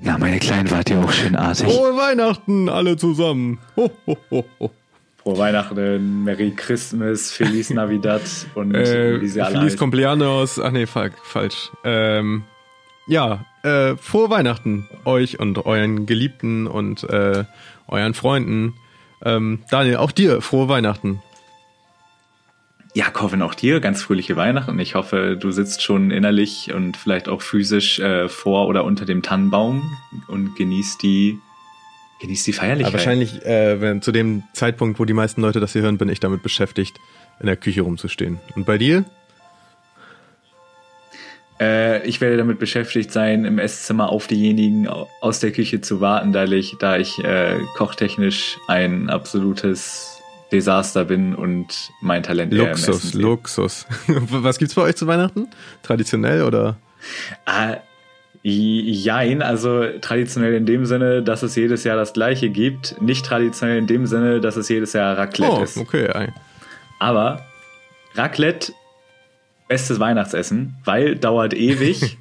Na, meine Kleinen, wart ihr auch schön artig. Frohe Weihnachten, alle zusammen. Frohe Weihnachten, Merry Christmas, Feliz Navidad und Äh, wie sie alle Feliz. Cumpleaños. Ach nee, fa- falsch. Ähm, ja, äh, frohe Weihnachten euch und euren Geliebten und äh, euren Freunden. Ähm, Daniel, auch dir frohe Weihnachten. Ja, Corvin, auch dir ganz fröhliche Weihnachten. Ich hoffe, du sitzt schon innerlich und vielleicht auch physisch äh, vor oder unter dem Tannenbaum und genießt die, genießt die Feierlichkeit. Aber wahrscheinlich, äh, wenn, zu dem Zeitpunkt, wo die meisten Leute das hier hören, bin ich damit beschäftigt, in der Küche rumzustehen. Und bei dir? Äh, ich werde damit beschäftigt sein, im Esszimmer auf diejenigen au- aus der Küche zu warten, da ich, da ich äh, kochtechnisch ein absolutes Desaster bin und mein Talent eher Luxus, liegt. Luxus. Was gibt's bei euch zu Weihnachten? Traditionell oder? Ah, jein, also traditionell in dem Sinne, dass es jedes Jahr das gleiche gibt. Nicht traditionell in dem Sinne, dass es jedes Jahr Raclette Oh, ist. okay. Aber Raclette, bestes Weihnachtsessen, weil dauert ewig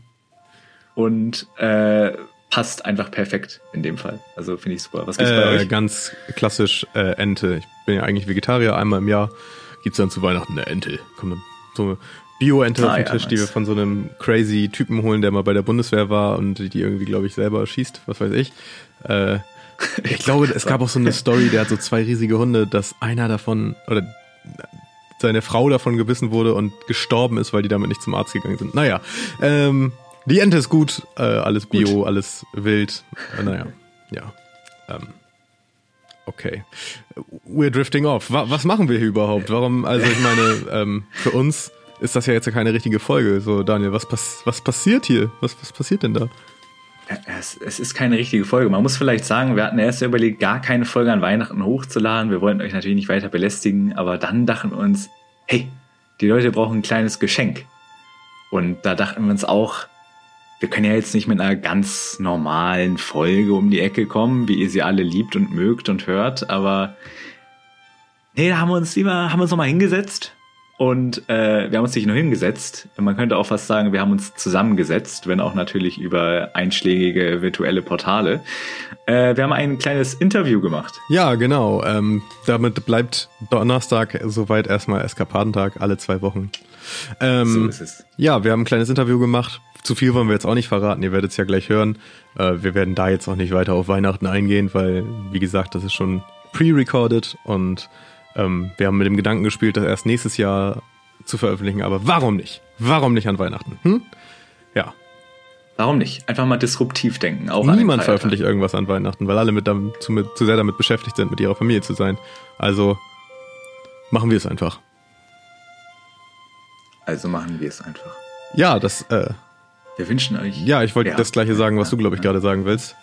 und äh, passt einfach perfekt in dem Fall. Also finde ich super. Was gibt's bei Äh, euch? ganz klassisch äh, Ente. Ich bin ja eigentlich Vegetarier. Einmal im Jahr gibt's dann zu Weihnachten eine Ente. Kommt dann so eine Bio-Ente Ah, auf den ja, Tisch, die nice. wir von so einem crazy Typen holen, der mal bei der Bundeswehr war und die irgendwie, glaube ich, selber schießt. Was weiß ich. Äh, ich glaube, es gab auch so eine Story, der hat so zwei riesige Hunde, dass einer davon oder seine Frau davon gebissen wurde und gestorben ist, weil die damit nicht zum Arzt gegangen sind. Naja, ähm, die Ente ist gut, äh, alles Bio, alles wild. Äh, naja, ja. Ähm, okay. We're drifting off. Wa was machen wir hier überhaupt? Warum, also ich meine, ähm, für uns ist das ja jetzt ja keine richtige Folge. So, Daniel, was, pass was passiert hier? Was, was passiert denn da? Es, es ist keine richtige Folge. Man muss vielleicht sagen, wir hatten erst überlegt, gar keine Folge an Weihnachten hochzuladen. Wir wollten euch natürlich nicht weiter belästigen, aber dann dachten wir uns, hey, die Leute brauchen ein kleines Geschenk. Und da dachten wir uns auch, wir können ja jetzt nicht mit einer ganz normalen Folge um die Ecke kommen, wie ihr sie alle liebt und mögt und hört, aber nee, da haben wir uns lieber, haben wir uns nochmal hingesetzt und äh, wir haben uns nicht nur hingesetzt, man könnte auch fast sagen, wir haben uns zusammengesetzt, wenn auch natürlich über einschlägige virtuelle Portale. Äh, wir haben ein kleines Interview gemacht. Ja, genau. Ähm, damit bleibt Donnerstag soweit erstmal Eskapadentag, alle zwei Wochen. Ähm, So ist es. Ja, wir haben ein kleines Interview gemacht. Zu viel wollen wir jetzt auch nicht verraten. Ihr werdet es ja gleich hören. Äh, wir werden da jetzt auch nicht weiter auf Weihnachten eingehen, weil, wie gesagt, das ist schon pre-recorded und ähm, wir haben mit dem Gedanken gespielt, das erst nächstes Jahr zu veröffentlichen. Aber warum nicht? Warum nicht an Weihnachten? Hm? Ja, Warum nicht? Einfach mal disruptiv denken. Auch niemand veröffentlicht irgendwas an Weihnachten, weil alle mit, damit, zu, mit, zu sehr damit beschäftigt sind, mit ihrer Familie zu sein. Also machen wir es einfach. Also machen wir es einfach. Ja, das, äh, Wir wünschen euch, ja, ich wollte Ja. das gleiche sagen, was Ja. du, glaube ich, gerade sagen willst.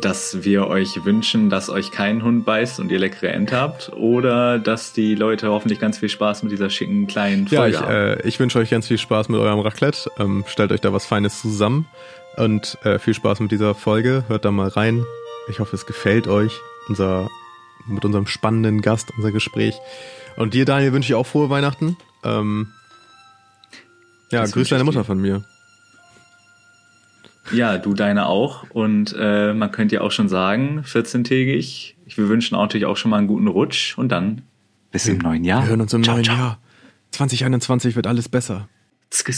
Dass wir euch wünschen, dass euch kein Hund beißt und ihr leckere Ente habt oder dass die Leute hoffentlich ganz viel Spaß mit dieser schicken kleinen Ja, Folge ich, haben. äh, ich wünsche euch ganz viel Spaß mit eurem Raclette. Ähm, stellt euch da was Feines zusammen und äh, viel Spaß mit dieser Folge. Hört da mal rein. Ich hoffe, es gefällt euch. Unser, mit unserem spannenden Gast, unser Gespräch. Und dir, Daniel, wünsche ich auch frohe Weihnachten. Ähm, ja, Das grüß deine Mutter dir. von mir. Ja, du deine auch. Und äh, man könnte ja auch schon sagen, 14-tägig. Ich- Wir wünschen auch natürlich auch schon mal einen guten Rutsch und dann bis im neuen Jahr. Wir hören uns im ciao, neuen ciao. Jahr. 2021 wird alles besser. Sk,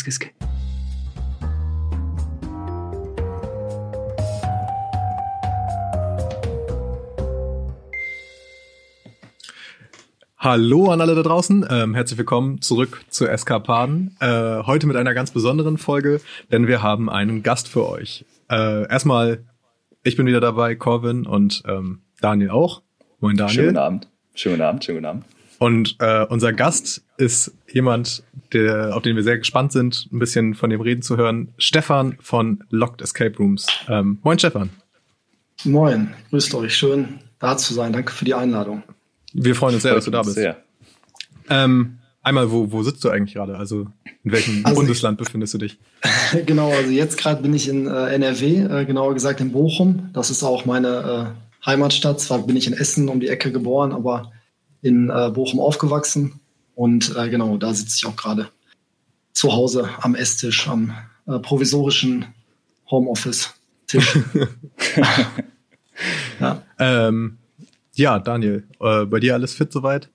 Hallo an alle da draußen. Ähm, herzlich willkommen zurück zu Eskapaden. Äh, heute mit einer ganz besonderen Folge, denn wir haben einen Gast für euch. Äh, erstmal, ich bin wieder dabei, Corvin und ähm, Daniel auch. Moin Daniel. Schönen Abend. Schönen Abend, schönen Abend. Und äh, unser Gast ist jemand, der, auf den wir sehr gespannt sind, ein bisschen von dem Reden zu hören. Stefan von Locked Escape Rooms. Ähm, moin Stefan. Moin, grüßt euch. Schön da zu sein. Danke für die Einladung. Wir freuen uns sehr, dass du da bist. Sehr. Ähm, einmal, wo, wo sitzt du eigentlich gerade? Also in welchem also Bundesland ich, befindest du dich? genau, also jetzt gerade bin ich in äh, NRW, äh, genauer gesagt in Bochum. Das ist auch meine äh, Heimatstadt. Zwar bin ich in Essen um die Ecke geboren, aber in äh, Bochum aufgewachsen. Und äh, genau, da sitze ich auch gerade zu Hause am Esstisch, am äh, provisorischen Homeoffice-Tisch. ja. Ähm, ja, Daniel, äh, bei dir alles fit soweit?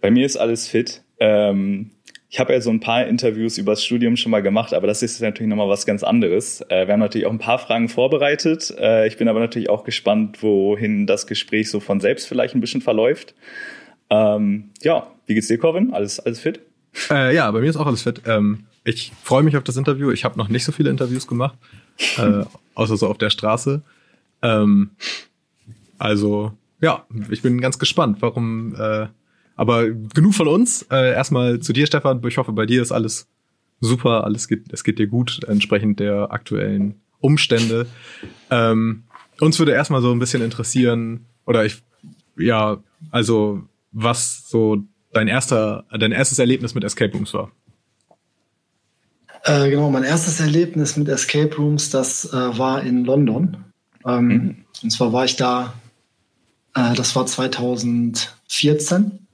Bei mir ist alles fit. Ähm, ich habe ja so ein paar Interviews übers Studium schon mal gemacht, aber das ist natürlich nochmal was ganz anderes. Äh, wir haben natürlich auch ein paar Fragen vorbereitet. Äh, ich bin aber natürlich auch gespannt, wohin das Gespräch so von selbst vielleicht ein bisschen verläuft. Ähm, ja, wie geht's dir, Corvin? Alles, alles fit? Äh, ja, bei mir ist auch alles fit. Ähm, ich freue mich auf das Interview. Ich habe noch nicht so viele Interviews gemacht, äh, außer so auf der Straße. Ähm, also ja, ich bin ganz gespannt, warum. Äh, aber genug von uns. Äh, erstmal zu dir, Stefan. Ich hoffe, bei dir ist alles super, alles geht, es geht dir gut, entsprechend der aktuellen Umstände. Ähm, uns würde erstmal so ein bisschen interessieren, oder ich, ja, also was so dein erster, dein erstes Erlebnis mit Escape Rooms war. Äh, genau, mein erstes Erlebnis mit Escape Rooms, das äh, war in London. Ähm, mhm. Und zwar war ich da, äh, das war 2014,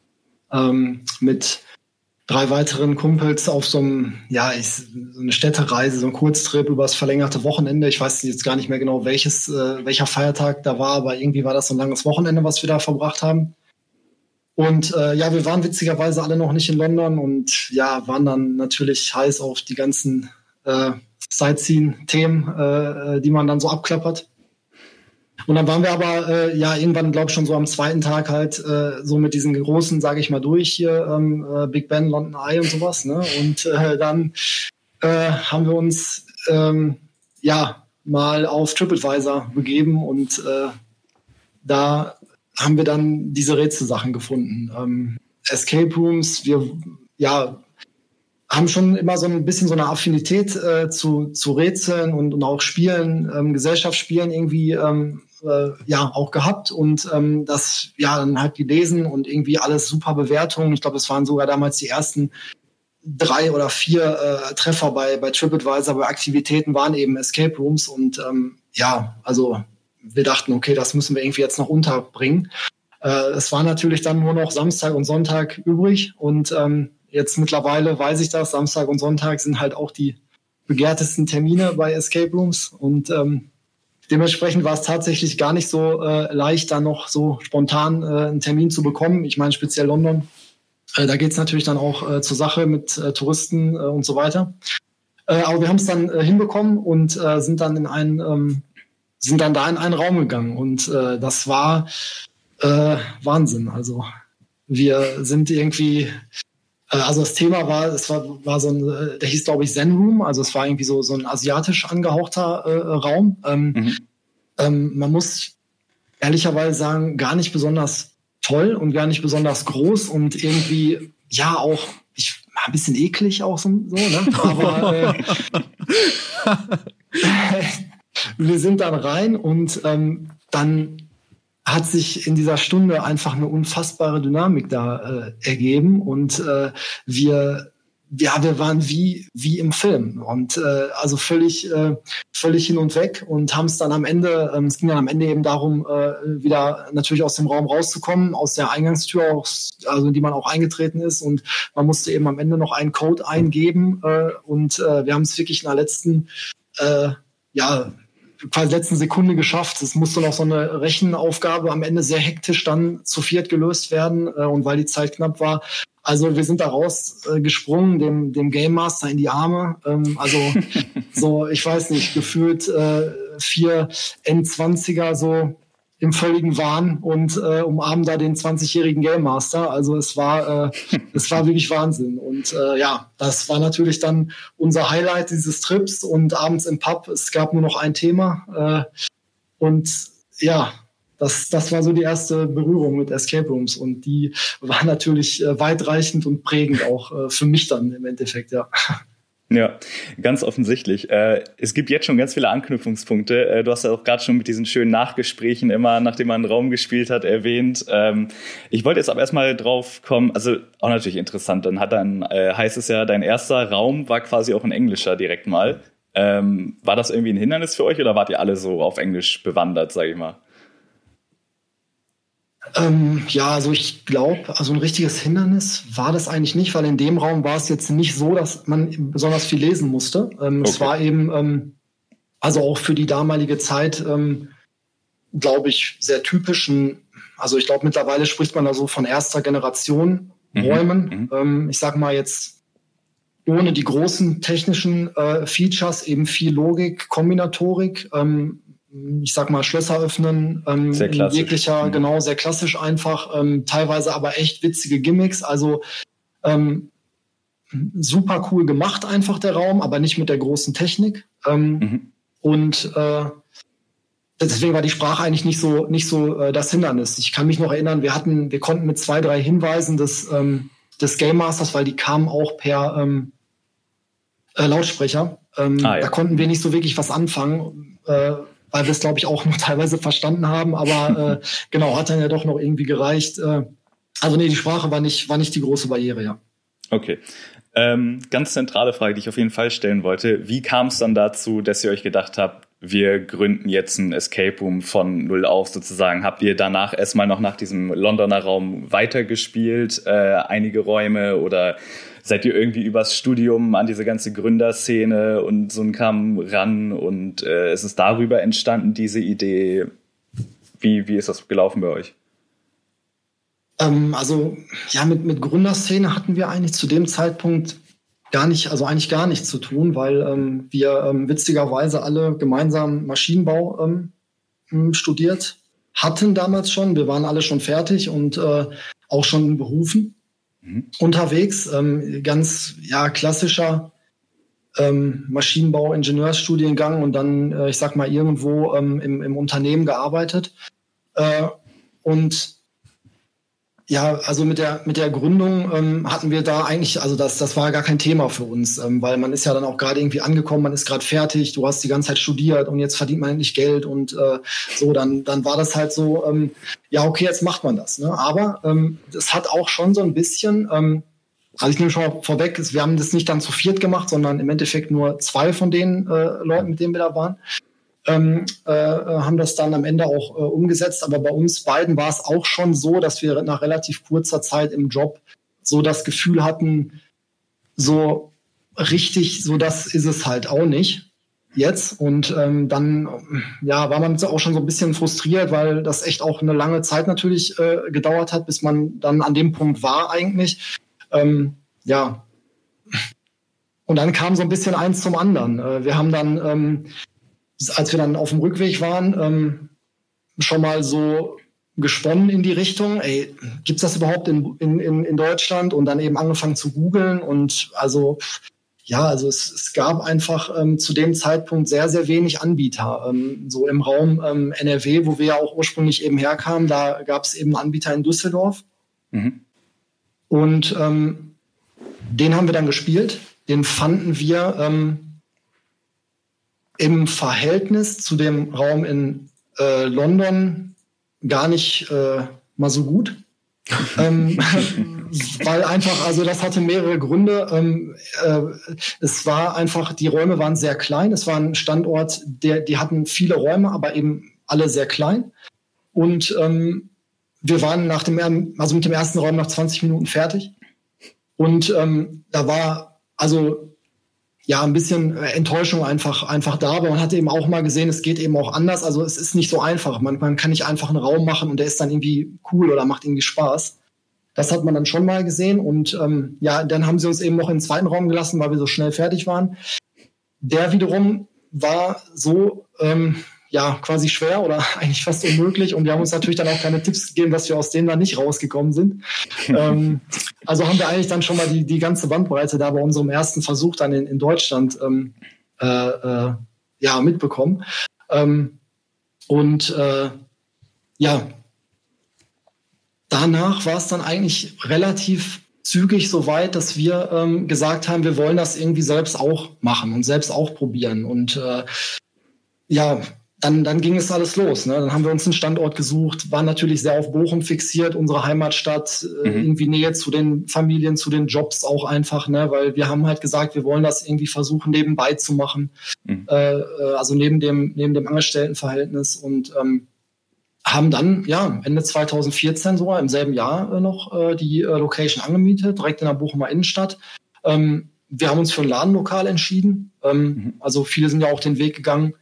ähm, mit drei weiteren Kumpels auf so einem, ja, ich, so eine Städtereise, so ein Kurztrip übers verlängerte Wochenende. Ich weiß jetzt gar nicht mehr genau, welches, äh, welcher Feiertag da war, aber irgendwie war das so ein langes Wochenende, was wir da verbracht haben. Und äh, ja, wir waren witzigerweise alle noch nicht in London und ja, waren dann natürlich heiß auf die ganzen äh, Sightseeing-Themen, äh, äh die man dann so abklappert. Und dann waren wir aber äh, ja irgendwann, glaube ich, schon so am zweiten Tag halt äh, so mit diesen großen, sage ich mal, durch hier, ähm, äh, Big Ben, London Eye und sowas. Ne? Und äh, dann äh, haben wir uns ähm, ja mal auf TripAdvisor begeben und äh, da haben wir dann diese Rätselsachen gefunden. Ähm, Escape Rooms, wir ja, haben schon immer so ein bisschen so eine Affinität äh, zu, zu Rätseln und, und auch Spielen, ähm, Gesellschaftsspielen irgendwie ähm, äh, ja auch gehabt und ähm, das ja dann halt gelesen und irgendwie alles super Bewertungen. Ich glaube, es waren sogar damals die ersten drei oder vier äh, Treffer bei, bei TripAdvisor, bei Aktivitäten waren eben Escape Rooms und ähm, ja, also wir dachten, okay, das müssen wir irgendwie jetzt noch unterbringen. Äh, es war natürlich dann nur noch Samstag und Sonntag übrig und ähm, jetzt mittlerweile weiß ich das, Samstag und Sonntag sind halt auch die begehrtesten Termine bei Escape Rooms und ähm, dementsprechend war es tatsächlich gar nicht so äh, leicht, dann noch so spontan äh, einen Termin zu bekommen. Ich meine speziell London. Äh, da geht es natürlich dann auch äh, zur Sache mit äh, Touristen äh, und so weiter. Äh, aber wir haben es dann äh, hinbekommen und äh, sind dann in einen ähm, sind dann da in einen Raum gegangen und äh, das war äh, Wahnsinn. Also wir sind irgendwie, also das Thema war, es war, war so ein, äh, der hieß glaube ich Zen Room, also es war irgendwie so so ein asiatisch angehauchter äh, Raum. Ähm, mhm. ähm, man muss ehrlicherweise sagen, gar nicht besonders toll und gar nicht besonders groß und irgendwie ja auch ich ein bisschen eklig auch so, so ne? Aber äh, wir sind dann rein und ähm, dann hat sich in dieser Stunde einfach eine unfassbare Dynamik da äh, ergeben und äh, wir ja, wir waren wie wie im Film und äh, also völlig äh, völlig hin und weg und haben es dann am Ende, ähm, es ging dann am Ende eben darum, äh, wieder natürlich aus dem Raum rauszukommen, aus der Eingangstür, auch, also in die man auch eingetreten ist und man musste eben am Ende noch einen Code eingeben äh, und äh, wir haben es wirklich in der letzten äh, ja quasi letzten Sekunde geschafft. Es musste noch so eine Rechenaufgabe am Ende sehr hektisch dann zu viert gelöst werden. Äh, und weil die Zeit knapp war, also wir sind da rausgesprungen, äh, dem, dem Game Master in die Arme. Ähm, also so, ich weiß nicht, gefühlt äh, vier N20er so im völligen Wahn und äh, umarmen da den 20-jährigen Game Master. Also es war, äh, es war wirklich Wahnsinn. Und äh, ja, das war natürlich dann unser Highlight dieses Trips und abends im Pub. Es gab nur noch ein Thema. Äh, und ja, das, das war so die erste Berührung mit Escape Rooms und die war natürlich äh, weitreichend und prägend auch äh, für mich dann im Endeffekt, ja. Ja, ganz offensichtlich. Äh, es gibt jetzt schon ganz viele Anknüpfungspunkte. Äh, du hast ja auch gerade schon mit diesen schönen Nachgesprächen immer, nachdem man einen Raum gespielt hat, erwähnt. Ähm, ich wollte jetzt aber erstmal drauf kommen, also auch natürlich interessant, dann hat dann, äh, heißt es ja, dein erster Raum war quasi auch ein englischer direkt mal. Ähm, war das irgendwie ein Hindernis für euch oder wart ihr alle so auf Englisch bewandert, sage ich mal? Ähm, ja, also ich glaube, also ein richtiges Hindernis war das eigentlich nicht, weil in dem Raum war es jetzt nicht so, dass man besonders viel lesen musste. Ähm, okay. Es war eben, ähm, also auch für die damalige Zeit, ähm, glaube ich, sehr typischen, also ich glaube, mittlerweile spricht man da so von erster Generation mhm. Räumen. Mhm. Ähm, ich sag mal jetzt ohne die großen technischen äh, Features, eben viel Logik, Kombinatorik, ähm, ich sag mal, Schlösser öffnen, ähm, sehr klassisch. jeglicher, mhm. genau, sehr klassisch einfach, ähm, teilweise aber echt witzige Gimmicks, also ähm, super cool gemacht einfach der Raum, aber nicht mit der großen Technik. Ähm, mhm. Und äh, deswegen war die Sprache eigentlich nicht so nicht so äh, das Hindernis. Ich kann mich noch erinnern, wir hatten, wir konnten mit zwei drei Hinweisen des ähm, des Game Masters, weil die kamen auch per ähm, äh, Lautsprecher. Ähm, ah, ja. Da konnten wir nicht so wirklich was anfangen. Äh, weil wir es, glaube ich, auch noch teilweise verstanden haben. Aber äh, genau, hat dann ja doch noch irgendwie gereicht. Äh, also nee, die Sprache war nicht, war nicht die große Barriere, ja. Okay. Ähm, ganz zentrale Frage, die ich auf jeden Fall stellen wollte. Wie kam es dann dazu, dass ihr euch gedacht habt, wir gründen jetzt ein Escape Room von null auf sozusagen? Habt ihr danach erstmal noch nach diesem Londoner Raum weitergespielt, äh, einige Räume oder seid ihr irgendwie übers Studium an diese ganze Gründerszene und so ein Kam ran und äh, es ist darüber entstanden, diese Idee. Wie, wie ist das gelaufen bei euch? Ähm, also, ja, mit, mit Gründerszene hatten wir eigentlich zu dem Zeitpunkt gar nicht, also eigentlich gar nichts zu tun, weil ähm, wir ähm, witzigerweise alle gemeinsam Maschinenbau ähm, hm, studiert hatten damals schon. Wir waren alle schon fertig und äh, auch schon Berufen mhm. unterwegs. Ähm, ganz ja klassischer ähm, Maschinenbau, Ingenieursstudiengang und dann, äh, ich sag mal, irgendwo ähm, im, im Unternehmen gearbeitet. Äh, und ja, also mit der, mit der Gründung ähm, hatten wir da eigentlich, also das, das war gar kein Thema für uns, ähm, weil man ist ja dann auch gerade irgendwie angekommen, man ist gerade fertig, du hast die ganze Zeit studiert und jetzt verdient man endlich Geld und äh, so, dann, dann war das halt so, ähm, ja, okay, jetzt macht man das. Ne? Aber ähm, das hat auch schon so ein bisschen, ähm, also ich nehme schon mal vorweg, wir haben das nicht dann zu viert gemacht, sondern im Endeffekt nur zwei von den äh, Leuten, mit denen wir da waren ähm, äh, haben das dann am Ende auch äh, umgesetzt. Aber bei uns beiden war es auch schon so, dass wir nach relativ kurzer Zeit im Job so das Gefühl hatten, so richtig, so das ist es halt auch nicht jetzt. Und ähm, dann ja, war man auch schon so ein bisschen frustriert, weil das echt auch eine lange Zeit natürlich äh, gedauert hat, bis man dann an dem Punkt war eigentlich. Ähm, ja. Und dann kam so ein bisschen eins zum anderen. Äh, wir haben dann ähm, als wir dann auf dem Rückweg waren, ähm, schon mal so gesponnen in die Richtung, ey, gibt's das überhaupt in, in, in Deutschland? Und dann eben angefangen zu googeln und also ja, also es, es gab einfach ähm, zu dem Zeitpunkt sehr, sehr wenig Anbieter. Ähm, so im Raum ähm, NRW, wo wir ja auch ursprünglich eben herkamen, da gab es eben Anbieter in Düsseldorf. Mhm. Und ähm, den haben wir dann gespielt. Den fanden wir ähm, im Verhältnis zu dem Raum in äh, London gar nicht äh, mal so gut. ähm, weil einfach, also das hatte mehrere Gründe. Ähm, äh, es war einfach, die Räume waren sehr klein. Es war ein Standort, der, die hatten viele Räume, aber eben alle sehr klein. Und ähm, wir waren nach dem, also mit dem ersten Raum nach 20 Minuten fertig. Und ähm, da war, also ja, ein bisschen äh, Enttäuschung einfach, einfach da. Aber man hat eben auch mal gesehen, es geht eben auch anders. Also es ist nicht so einfach. Man, man kann nicht einfach einen Raum machen und der ist dann irgendwie cool oder macht irgendwie Spaß. Das hat man dann schon mal gesehen. Und ähm, ja, dann haben sie uns eben noch in den zweiten Raum gelassen, weil wir so schnell fertig waren. Der wiederum war so, ähm, ja, quasi schwer oder eigentlich fast unmöglich. Und wir haben uns natürlich dann auch keine Tipps gegeben, dass wir aus denen da nicht rausgekommen sind. ähm, also haben wir eigentlich dann schon mal die, die ganze Bandbreite da bei unserem ersten Versuch dann in, in Deutschland ähm, äh, äh, ja, mitbekommen. Ähm, und äh, ja, danach war es dann eigentlich relativ zügig so weit, dass wir ähm, gesagt haben, wir wollen das irgendwie selbst auch machen und selbst auch probieren. Und äh, ja, dann, dann ging es alles los. Ne? Dann haben wir uns einen Standort gesucht, waren natürlich sehr auf Bochum fixiert, unsere Heimatstadt, äh, mhm. irgendwie Nähe zu den Familien, zu den Jobs auch einfach, ne? weil wir haben halt gesagt, wir wollen das irgendwie versuchen nebenbei zu machen, mhm. äh, äh also neben dem, neben dem Angestelltenverhältnis und ähm, haben dann ja Ende 2014 so im selben Jahr äh, noch äh, die äh, Location angemietet, direkt in der Bochumer Innenstadt. Ähm, wir haben uns für ein Ladenlokal entschieden. Ähm, mhm. Also viele sind ja auch den Weg gegangen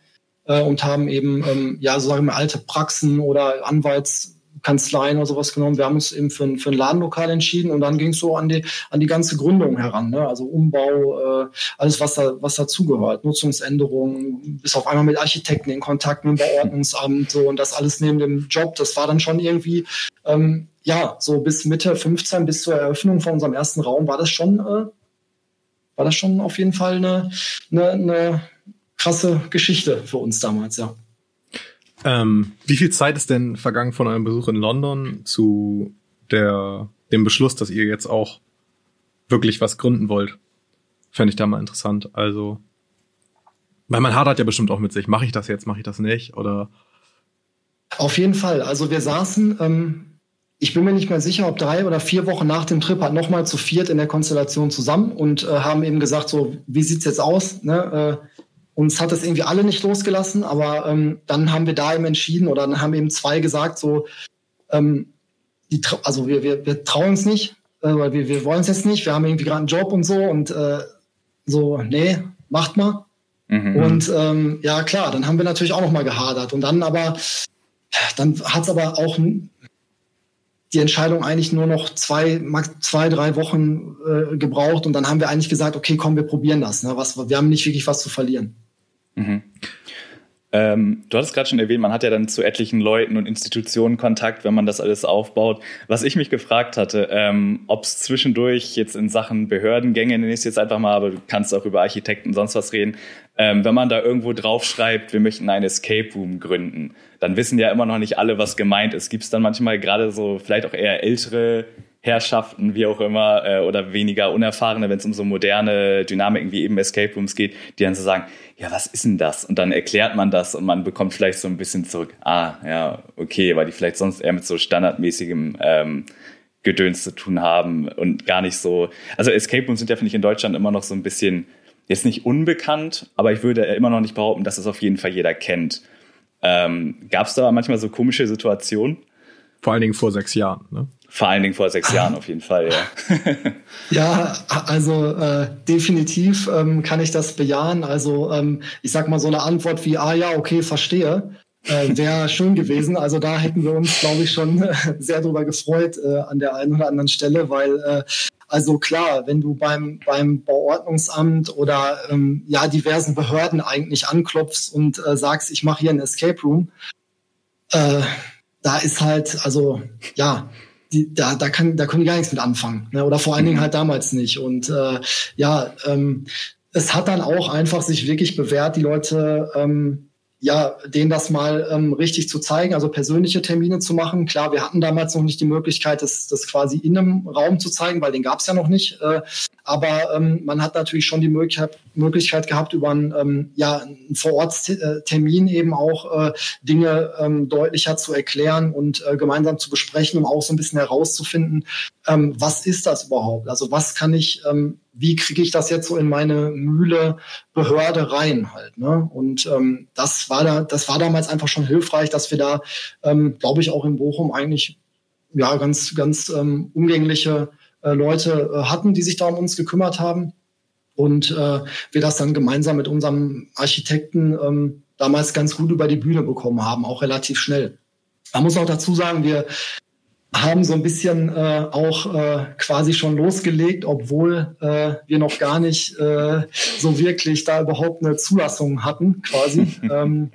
äh, und haben eben ähm, ja so sagen wir alte Praxen oder Anwalts Kanzleien oder sowas genommen. Wir haben uns eben für ein, für ein Ladenlokal entschieden und dann ging es so an die, an die ganze Gründung heran. Ne? Also Umbau, äh, alles, was, da, was dazugehört, Nutzungsänderungen, bis auf einmal mit Architekten in Kontakt, mit dem Beordnungsamt so und das alles neben dem Job. Das war dann schon irgendwie, ähm, ja, so bis Mitte 15, bis zur Eröffnung von unserem ersten Raum war das schon, äh, war das schon auf jeden Fall eine, eine, eine krasse Geschichte für uns damals, ja. Ähm, wie viel Zeit ist denn vergangen von eurem Besuch in London zu der, dem Beschluss, dass ihr jetzt auch wirklich was gründen wollt? Fände ich da mal interessant. Also, weil man hadert ja bestimmt auch mit sich. Mache ich das jetzt, mache ich das nicht? Oder? Auf jeden Fall. Also wir saßen, ähm, ich bin mir nicht mehr sicher, ob drei oder vier Wochen nach dem Trip halt nochmal zu viert in der Konstellation zusammen und äh, haben eben gesagt, so, wie sieht's jetzt aus? Ne? Äh, uns hat das irgendwie alle nicht losgelassen, aber ähm, dann haben wir da eben entschieden oder dann haben eben zwei gesagt, so, ähm, die, also wir, wir, wir trauen uns nicht, äh, wir, wir wollen es jetzt nicht, wir haben irgendwie gerade einen Job und so und äh, so, nee, macht mal. Mhm. Und ähm, ja, klar, dann haben wir natürlich auch noch mal gehadert und dann aber, dann hat es aber auch die Entscheidung eigentlich nur noch zwei, zwei drei Wochen äh, gebraucht und dann haben wir eigentlich gesagt, okay, komm, wir probieren das. Ne? Was, wir haben nicht wirklich was zu verlieren. Mhm. Ähm, du hattest gerade schon erwähnt, man hat ja dann zu etlichen Leuten und Institutionen Kontakt, wenn man das alles aufbaut. Was ich mich gefragt hatte, ähm, ob es zwischendurch jetzt in Sachen Behördengänge, nenne ich es jetzt einfach mal, aber du kannst auch über Architekten und sonst was reden, ähm, wenn man da irgendwo draufschreibt, wir möchten einen Escape Room gründen, dann wissen ja immer noch nicht alle, was gemeint ist. Gibt es dann manchmal gerade so vielleicht auch eher ältere Herrschaften, wie auch immer, äh, oder weniger unerfahrene, wenn es um so moderne Dynamiken wie eben Escape Rooms geht, die dann so sagen, ja, was ist denn das? Und dann erklärt man das und man bekommt vielleicht so ein bisschen zurück, ah, ja, okay, weil die vielleicht sonst eher mit so standardmäßigem ähm, Gedöns zu tun haben und gar nicht so. Also Escape Rooms sind ja, finde ich, in Deutschland immer noch so ein bisschen, jetzt nicht unbekannt, aber ich würde immer noch nicht behaupten, dass es auf jeden Fall jeder kennt. Ähm, Gab es da manchmal so komische Situationen? Vor allen Dingen vor sechs Jahren, ne? Vor allen Dingen vor sechs Jahren auf jeden Fall, ja. ja, also äh, definitiv ähm, kann ich das bejahen. Also ähm, ich sag mal so eine Antwort wie, ah ja, okay, verstehe, äh, wäre schön gewesen. Also da hätten wir uns, glaube ich, schon äh, sehr drüber gefreut äh, an der einen oder anderen Stelle, weil äh, also klar, wenn du beim, beim Bauordnungsamt oder ähm, ja diversen Behörden eigentlich anklopfst und äh, sagst, ich mache hier ein Escape Room, äh, da ist halt, also ja, die, da, da, kann, da können die gar nichts mit anfangen. Ne? Oder vor allen Dingen mhm. halt damals nicht. Und äh, ja, ähm, es hat dann auch einfach sich wirklich bewährt, die Leute ähm, ja, denen das mal ähm, richtig zu zeigen, also persönliche Termine zu machen. Klar, wir hatten damals noch nicht die Möglichkeit, das, das quasi in einem Raum zu zeigen, weil den gab es ja noch nicht. Äh, aber ähm, man hat natürlich schon die Möglichkeit, Möglichkeit gehabt, über einen, ähm, ja, einen Vororttermin eben auch äh, Dinge ähm, deutlicher zu erklären und äh, gemeinsam zu besprechen, um auch so ein bisschen herauszufinden, ähm, was ist das überhaupt? Also was kann ich ähm, wie kriege ich das jetzt so in meine Mühle Behörde rein halt. Ne? Und ähm, das war da, das war damals einfach schon hilfreich, dass wir da, ähm, glaube ich, auch in Bochum eigentlich ja ganz, ganz ähm, umgängliche äh, Leute äh, hatten, die sich da um uns gekümmert haben. Und äh, wir das dann gemeinsam mit unserem Architekten ähm, damals ganz gut über die Bühne bekommen haben, auch relativ schnell. Man muss auch dazu sagen, wir haben so ein bisschen äh, auch äh, quasi schon losgelegt, obwohl äh, wir noch gar nicht äh, so wirklich da überhaupt eine Zulassung hatten, quasi. ähm,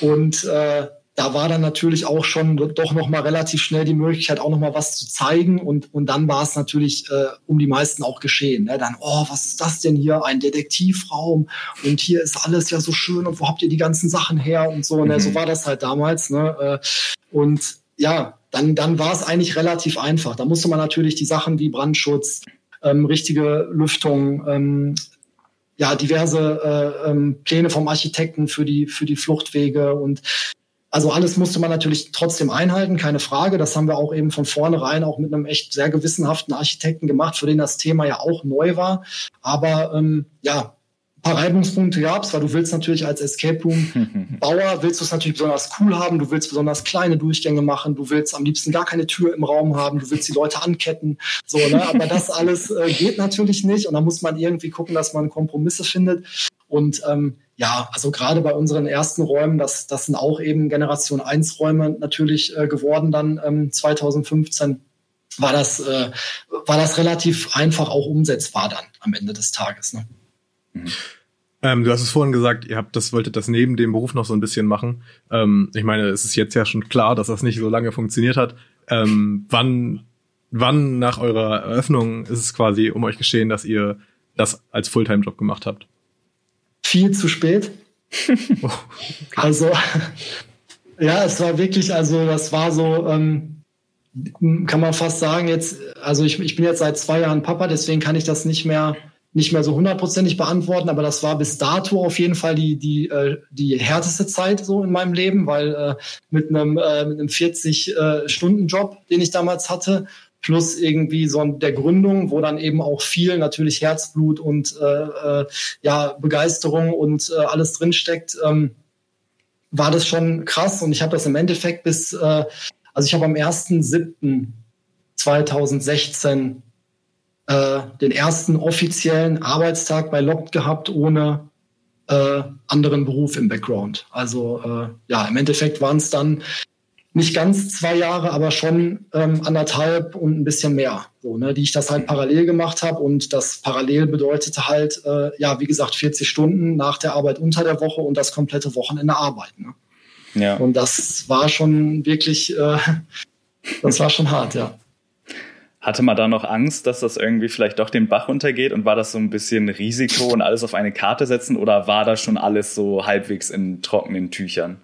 und äh, da war dann natürlich auch schon doch noch mal relativ schnell die Möglichkeit, auch noch mal was zu zeigen. Und, und dann war es natürlich äh, um die meisten auch geschehen. Ne? Dann, oh, was ist das denn hier? Ein Detektivraum. Und hier ist alles ja so schön. Und wo habt ihr die ganzen Sachen her? Und so. Ne? So mhm. war das halt damals. Ne? Äh, und ja, dann, dann war es eigentlich relativ einfach. Da musste man natürlich die Sachen wie Brandschutz, ähm, richtige Lüftung, ähm, ja, diverse äh, ähm, Pläne vom Architekten für die, für die Fluchtwege und also alles musste man natürlich trotzdem einhalten, keine Frage. Das haben wir auch eben von vornherein auch mit einem echt sehr gewissenhaften Architekten gemacht, für den das Thema ja auch neu war. Aber ähm, ja, paar Reibungspunkte gab es, weil du willst natürlich als Escape Room Bauer, willst du es natürlich besonders cool haben, du willst besonders kleine Durchgänge machen, du willst am liebsten gar keine Tür im Raum haben, du willst die Leute anketten, so, ne? aber das alles äh, geht natürlich nicht und da muss man irgendwie gucken, dass man Kompromisse findet und ähm, ja, also gerade bei unseren ersten Räumen, das, das sind auch eben Generation 1 Räume natürlich äh, geworden dann ähm, 2015 war das, äh, war das relativ einfach auch umsetzbar dann am Ende des Tages. Ne? Mhm. Ähm, du hast es vorhin gesagt, ihr habt das, wolltet das neben dem Beruf noch so ein bisschen machen. Ähm, ich meine, es ist jetzt ja schon klar, dass das nicht so lange funktioniert hat. Ähm, wann, wann nach eurer Eröffnung ist es quasi um euch geschehen, dass ihr das als Fulltime-Job gemacht habt? Viel zu spät. also, ja, es war wirklich, also das war so, ähm, kann man fast sagen, jetzt, also ich, ich bin jetzt seit zwei Jahren Papa, deswegen kann ich das nicht mehr nicht mehr so hundertprozentig beantworten, aber das war bis dato auf jeden Fall die, die, äh, die härteste Zeit so in meinem Leben, weil äh, mit einem, äh, mit einem 40-Stunden-Job, äh, den ich damals hatte, plus irgendwie so der Gründung, wo dann eben auch viel natürlich Herzblut und äh, äh, ja Begeisterung und äh, alles drinsteckt, ähm, war das schon krass und ich habe das im Endeffekt bis, äh, also ich habe am 1.7.2016 äh, den ersten offiziellen Arbeitstag bei Locked gehabt, ohne äh, anderen Beruf im Background. Also äh, ja, im Endeffekt waren es dann nicht ganz zwei Jahre, aber schon ähm, anderthalb und ein bisschen mehr, so, ne, die ich das halt parallel gemacht habe. Und das parallel bedeutete halt, äh, ja, wie gesagt, 40 Stunden nach der Arbeit unter der Woche und das komplette Wochenende arbeiten. Ne? Ja. Und das war schon wirklich, äh, das war schon hart, ja. Hatte man da noch Angst, dass das irgendwie vielleicht doch den Bach runtergeht und war das so ein bisschen Risiko und alles auf eine Karte setzen oder war da schon alles so halbwegs in trockenen Tüchern?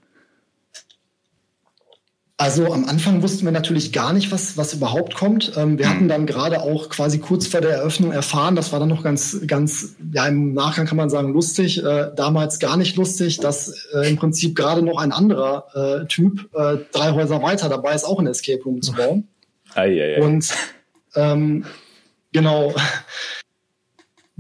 Also am Anfang wussten wir natürlich gar nicht, was, was überhaupt kommt. Ähm, wir hatten dann gerade auch quasi kurz vor der Eröffnung erfahren, das war dann noch ganz, ganz, ja im Nachgang kann man sagen lustig, äh, damals gar nicht lustig, dass äh, im Prinzip gerade noch ein anderer äh, Typ äh, drei Häuser weiter dabei ist, auch ein Escape Room zu bauen. Ei, ei, ei. Und ähm, genau.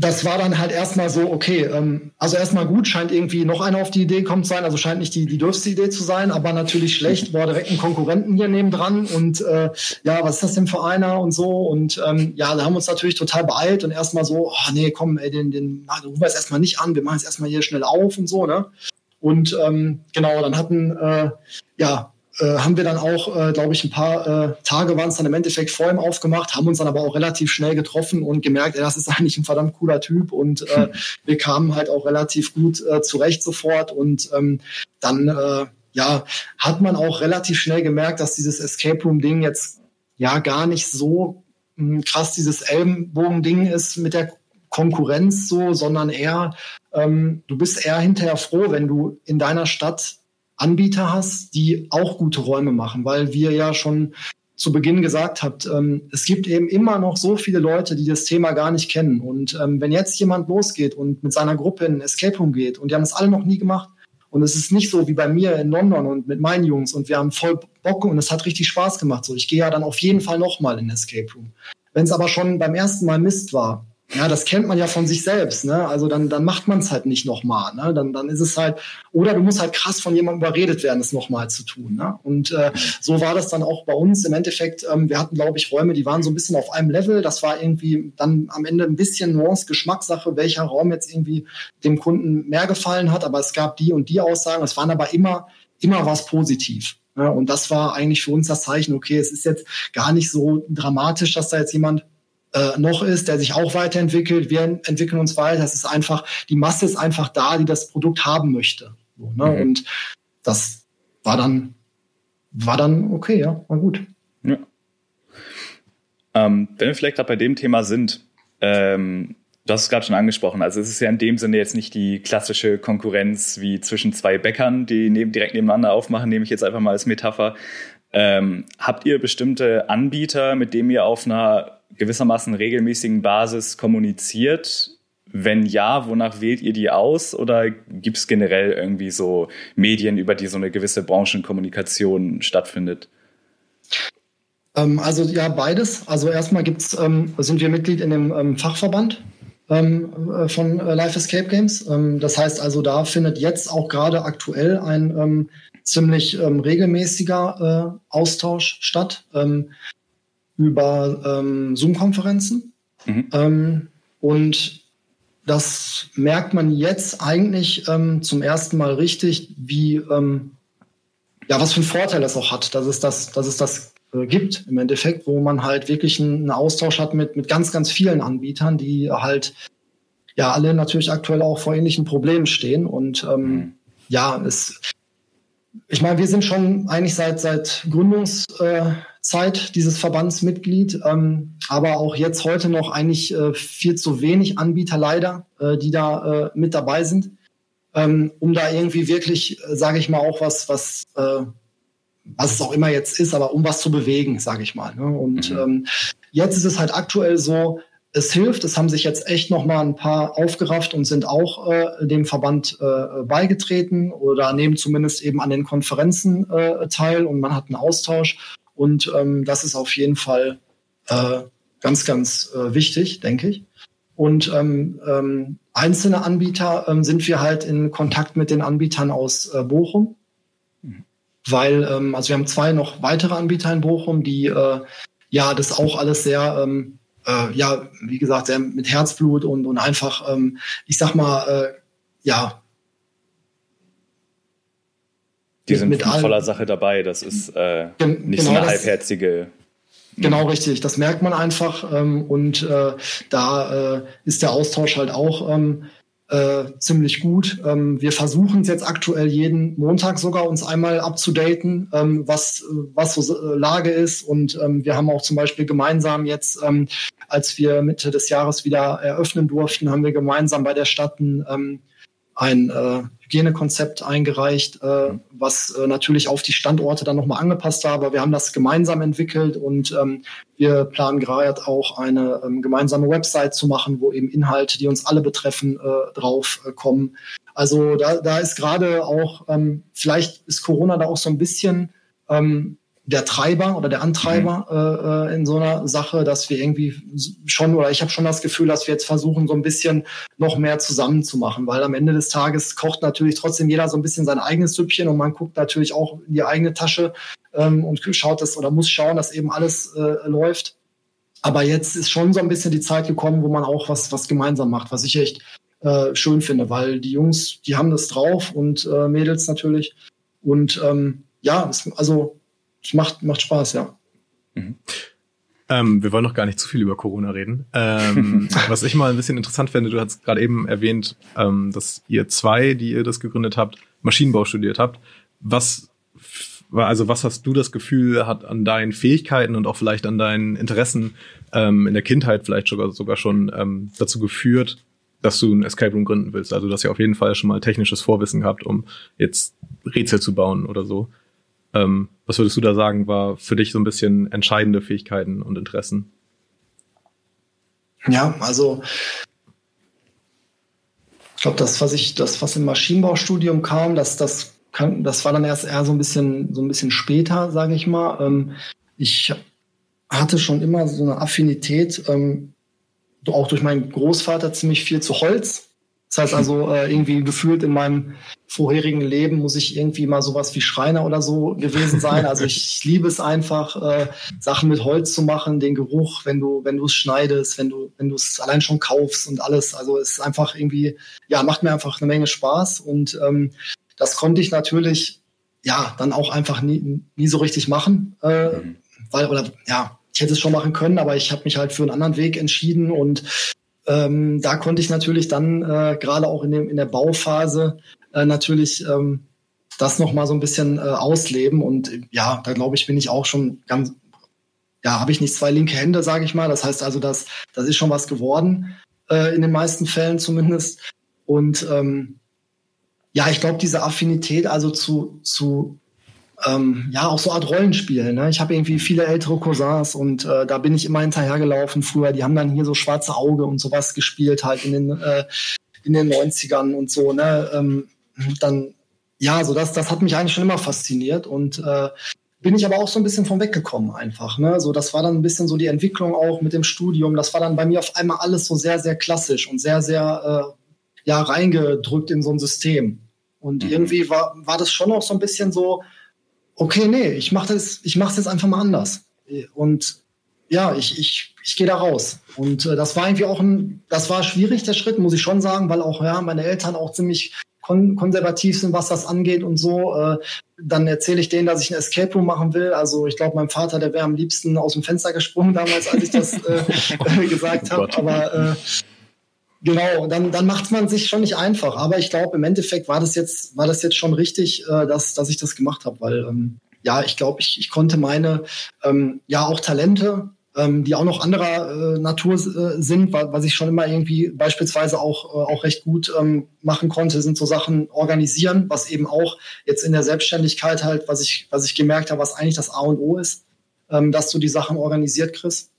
Das war dann halt erstmal so, okay, ähm, also erstmal gut, scheint irgendwie noch einer auf die Idee kommt sein, also scheint nicht die, die dürfste Idee zu sein, aber natürlich schlecht, boah, direkt ein Konkurrenten hier nebendran und äh, ja, was ist das denn für einer und so und ähm, ja, da haben wir uns natürlich total beeilt und erstmal so, oh nee, komm, ey, den, den rufen wir jetzt erstmal nicht an, wir machen es erstmal hier schnell auf und so, ne? Und ähm, genau, dann hatten äh, ja äh, haben wir dann auch, äh, glaube ich, ein paar äh, Tage waren es dann im Endeffekt vor ihm aufgemacht, haben uns dann aber auch relativ schnell getroffen und gemerkt, ja, das ist eigentlich ein verdammt cooler Typ und äh, hm. wir kamen halt auch relativ gut äh, zurecht sofort und ähm, dann äh, ja hat man auch relativ schnell gemerkt, dass dieses Escape Room Ding jetzt ja gar nicht so mh, hm, krass dieses Ellenbogen-Ding ist mit der Konkurrenz so, sondern eher ähm, du bist eher hinterher froh, wenn du in deiner Stadt Anbieter hast, die auch gute Räume machen, weil wir ja schon zu Beginn gesagt habt, ähm, es gibt eben immer noch so viele Leute, die das Thema gar nicht kennen. Und ähm, wenn jetzt jemand losgeht und mit seiner Gruppe in Escape Room geht und die haben es alle noch nie gemacht und es ist nicht so wie bei mir in London und mit meinen Jungs und wir haben voll Bock und es hat richtig Spaß gemacht. So, ich gehe ja dann auf jeden Fall nochmal in Escape Room. Wenn es aber schon beim ersten Mal Mist war, ja, das kennt man ja von sich selbst, ne? Also dann, dann macht man es halt nicht nochmal, ne? Dann, dann ist es halt, oder du musst halt krass von jemandem überredet werden, es nochmal zu tun, ne? Und äh, so war das dann auch bei uns im Endeffekt. Ähm, wir hatten, glaube ich, Räume, die waren so ein bisschen auf einem Level. Das war irgendwie dann am Ende ein bisschen Nuance, Geschmackssache, welcher Raum jetzt irgendwie dem Kunden mehr gefallen hat. Aber es gab die und die Aussagen. Es waren aber immer, immer was positiv. Ja, und das war eigentlich für uns das Zeichen, okay, es ist jetzt gar nicht so dramatisch, dass da jetzt jemand äh, noch ist, der sich auch weiterentwickelt. Wir entwickeln uns weiter. Es ist einfach, die Masse ist einfach da, die das Produkt haben möchte. So, ne? mhm. Und das war dann, war dann okay, ja, war gut. Ja. Ähm, wenn wir vielleicht gerade bei dem Thema sind, ähm, du hast es gerade schon angesprochen, also es ist ja in dem Sinne jetzt nicht die klassische Konkurrenz wie zwischen zwei Bäckern, die neben, direkt nebeneinander aufmachen, nehme ich jetzt einfach mal als Metapher, Ähm, habt ihr bestimmte Anbieter, mit denen ihr auf einer gewissermaßen regelmäßigen Basis kommuniziert? Wenn ja, wonach wählt ihr die aus? Oder gibt es generell irgendwie so Medien, über die so eine gewisse Branchenkommunikation stattfindet? Ähm, also ja, beides. Also erstmal gibt's, ähm, sind wir Mitglied in dem ähm, Fachverband ähm, äh, von äh, Life Escape Games. Ähm, das heißt also, da findet jetzt auch gerade aktuell ein ähm, ziemlich regelmäßiger äh, Austausch statt über Zoom-Konferenzen. Mhm. und das merkt man jetzt eigentlich ähm, zum ersten Mal richtig, wie ähm, ja was für einen Vorteil das auch hat, dass es das, dass es das äh, gibt im Endeffekt, wo man halt wirklich einen, einen, Austausch hat mit mit ganz ganz vielen Anbietern, die halt ja alle natürlich aktuell auch vor ähnlichen Problemen stehen und ähm, mhm. ja es ich meine, wir sind schon eigentlich seit seit Gründungs äh, dieses Verbands Mitglied, ähm, aber auch jetzt heute noch eigentlich äh, viel zu wenig Anbieter leider, äh, die da äh, mit dabei sind, ähm, um da irgendwie wirklich, äh, sage ich mal, auch was, was, äh, was es auch immer jetzt ist, aber um was zu bewegen, sage ich mal. Ne? Und mhm. ähm, jetzt ist es halt aktuell so, es hilft. Es haben sich jetzt echt noch mal ein paar aufgerafft und sind auch äh, dem Verband äh, beigetreten oder nehmen zumindest eben an den Konferenzen äh, teil und man hat einen Austausch. Und ähm, das ist auf jeden Fall äh, ganz, ganz äh, wichtig, denke ich. Und ähm, ähm, einzelne Anbieter ähm, sind wir halt in Kontakt mit den Anbietern aus äh, Bochum. Mhm. Weil, ähm, also wir haben zwei noch weitere Anbieter in Bochum, die äh, ja das auch alles sehr, ähm, äh, ja, wie gesagt, sehr mit Herzblut und, und einfach, ähm, ich sag mal, äh, ja, die sind mit voller Sache dabei. Das ist äh, nicht genau so eine halbherzige. Genau richtig, das merkt man einfach ähm, und äh, da äh, ist der Austausch halt auch ähm, äh, ziemlich gut. Ähm, wir versuchen es jetzt aktuell jeden Montag sogar uns einmal abzudaten, ähm, was was so äh, Lage ist und ähm, wir haben auch zum Beispiel gemeinsam jetzt, ähm, als wir Mitte des Jahres wieder eröffnen durften, haben wir gemeinsam bei der Stadt ein, ähm, ein äh, Hygienekonzept eingereicht, äh, was äh, natürlich auf die Standorte dann nochmal angepasst war. Aber wir haben das gemeinsam entwickelt und ähm, wir planen gerade auch eine ähm, gemeinsame Website zu machen, wo eben Inhalte, die uns alle betreffen, äh, drauf äh, kommen. Also da, da ist gerade auch, ähm, vielleicht ist Corona da auch so ein bisschen ähm, der Treiber oder der Antreiber mhm. äh, in so einer Sache, dass wir irgendwie schon oder ich habe schon das Gefühl, dass wir jetzt versuchen, so ein bisschen noch mehr zusammenzumachen, weil am Ende des Tages kocht natürlich trotzdem jeder so ein bisschen sein eigenes Süppchen und man guckt natürlich auch in die eigene Tasche ähm, und schaut das oder muss schauen, dass eben alles äh, läuft. Aber jetzt ist schon so ein bisschen die Zeit gekommen, wo man auch was was gemeinsam macht, was ich echt äh, schön finde, weil die Jungs, die haben das drauf und äh, Mädels natürlich und ähm, ja, es, also macht, macht Spaß, ja. Mhm. Ähm, wir wollen noch gar nicht zu viel über Corona reden. Ähm, was ich mal ein bisschen interessant finde, du hast gerade eben erwähnt, ähm, dass ihr zwei, die ihr das gegründet habt, Maschinenbau studiert habt. Was also was hast du das Gefühl, hat an deinen Fähigkeiten und auch vielleicht an deinen Interessen ähm, in der Kindheit vielleicht sogar, sogar schon ähm, dazu geführt, dass du ein Escape Room gründen willst? Also dass ihr auf jeden Fall schon mal technisches Vorwissen gehabt, um jetzt Rätsel zu bauen oder so. Was würdest du da sagen, war für dich so ein bisschen entscheidende Fähigkeiten und Interessen? Ja, also ich glaube, das, was ich, das, was im Maschinenbaustudium kam, das, das, kann, das war dann erst eher so ein bisschen, so ein bisschen später, sage ich mal. Ähm, ich hatte schon immer so eine Affinität, ähm, auch durch meinen Großvater ziemlich viel zu Holz. Das heißt also, äh, irgendwie gefühlt in meinem vorherigen Leben muss ich irgendwie mal sowas wie Schreiner oder so gewesen sein. Also ich liebe es einfach, äh, Sachen mit Holz zu machen, den Geruch, wenn du, wenn du es schneidest, wenn du, wenn du es allein schon kaufst und alles. Also es ist einfach irgendwie, ja, macht mir einfach eine Menge Spaß. Und ähm, das konnte ich natürlich, ja, dann auch einfach nie, nie so richtig machen. Äh, mhm. weil, oder ja, ich hätte es schon machen können, aber ich habe mich halt für einen anderen Weg entschieden und ähm, da konnte ich natürlich dann äh, gerade auch in, dem, in der Bauphase äh, natürlich ähm, das noch mal so ein bisschen äh, ausleben und ja, da glaube ich bin ich auch schon ganz ja, habe ich nicht zwei linke Hände, sage ich mal. Das heißt also, das das ist schon was geworden äh, in den meisten Fällen zumindest und ähm, ja, ich glaube diese Affinität also zu zu ähm, ja, auch so eine Art Rollenspiel. Ne? Ich habe irgendwie viele ältere Cousins und äh, da bin ich immer hinterhergelaufen früher. Die haben dann hier so schwarze Auge und sowas gespielt, halt in den, äh, in den 90ern und so. Ne? Ähm, dann, ja, so das, das hat mich eigentlich schon immer fasziniert und äh, bin ich aber auch so ein bisschen von weggekommen einfach. Ne? So, das war dann ein bisschen so die Entwicklung auch mit dem Studium. Das war dann bei mir auf einmal alles so sehr, sehr klassisch und sehr, sehr äh, ja, reingedrückt in so ein System. Und mhm. irgendwie war, war das schon auch so ein bisschen so, okay, nee, ich mache das, ich mache es jetzt einfach mal anders. Und ja, ich, ich, ich gehe da raus. Und äh, das war irgendwie auch ein, das war schwierig, der Schritt, muss ich schon sagen, weil auch ja meine Eltern auch ziemlich kon konservativ sind, was das angeht und so. Äh, dann erzähle ich denen, dass ich ein Escape Room machen will. Also ich glaube, mein Vater, der wäre am liebsten aus dem Fenster gesprungen damals, als ich das äh, gesagt habe. Oh Aber äh, Genau, dann, dann macht man sich schon nicht einfach. Aber ich glaube, im Endeffekt war das jetzt, war das jetzt schon richtig, äh, dass, dass ich das gemacht habe, weil ähm, ja, ich glaube, ich, ich konnte meine ähm, ja auch Talente, ähm, die auch noch anderer äh, Natur äh, sind, was ich schon immer irgendwie beispielsweise auch, äh, auch recht gut ähm, machen konnte, sind so Sachen organisieren, was eben auch jetzt in der Selbstständigkeit halt, was ich, was ich gemerkt habe, was eigentlich das A und O ist, ähm, dass du die Sachen organisiert kriegst.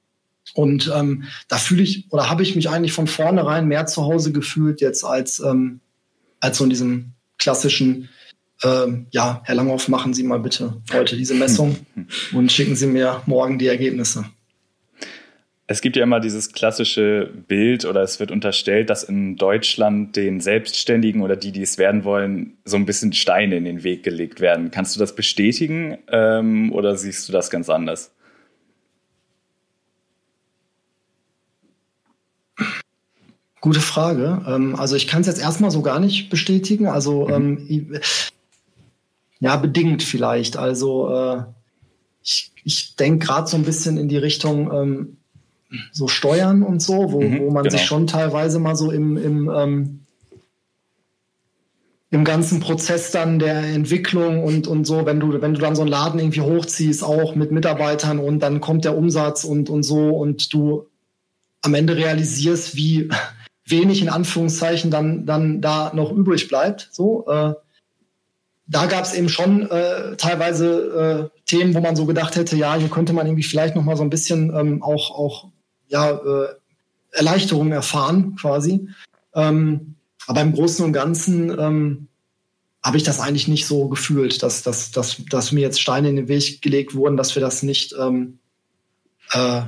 Und ähm, da fühle ich oder habe ich mich eigentlich von vornherein mehr zu Hause gefühlt jetzt als, ähm, als so in diesem klassischen, ähm, ja, Herr Langhoff, machen Sie mal bitte heute diese Messung und schicken Sie mir morgen die Ergebnisse. Es gibt ja immer dieses klassische Bild oder es wird unterstellt, dass in Deutschland den Selbstständigen oder die, die es werden wollen, so ein bisschen Steine in den Weg gelegt werden. Kannst du das bestätigen ähm, oder siehst du das ganz anders? Gute Frage. Ähm, also ich kann es jetzt erstmal so gar nicht bestätigen. Also mhm. ähm, ja, bedingt vielleicht. Also äh, ich, ich denke gerade so ein bisschen in die Richtung ähm, so Steuern und so, wo, mhm, wo man genau. sich schon teilweise mal so im, im, ähm, im ganzen Prozess dann der Entwicklung und, und so, wenn du, wenn du dann so einen Laden irgendwie hochziehst, auch mit Mitarbeitern und dann kommt der Umsatz und, und so und du am Ende realisierst, wie, wenig in Anführungszeichen dann, dann da noch übrig bleibt. So, äh, da gab es eben schon äh, teilweise äh, Themen, wo man so gedacht hätte, ja, hier könnte man irgendwie vielleicht noch mal so ein bisschen ähm, auch, auch ja, äh, Erleichterung erfahren quasi. Ähm, aber im Großen und Ganzen ähm, habe ich das eigentlich nicht so gefühlt, dass, dass, dass, dass mir jetzt Steine in den Weg gelegt wurden, dass wir das nicht ähm, äh,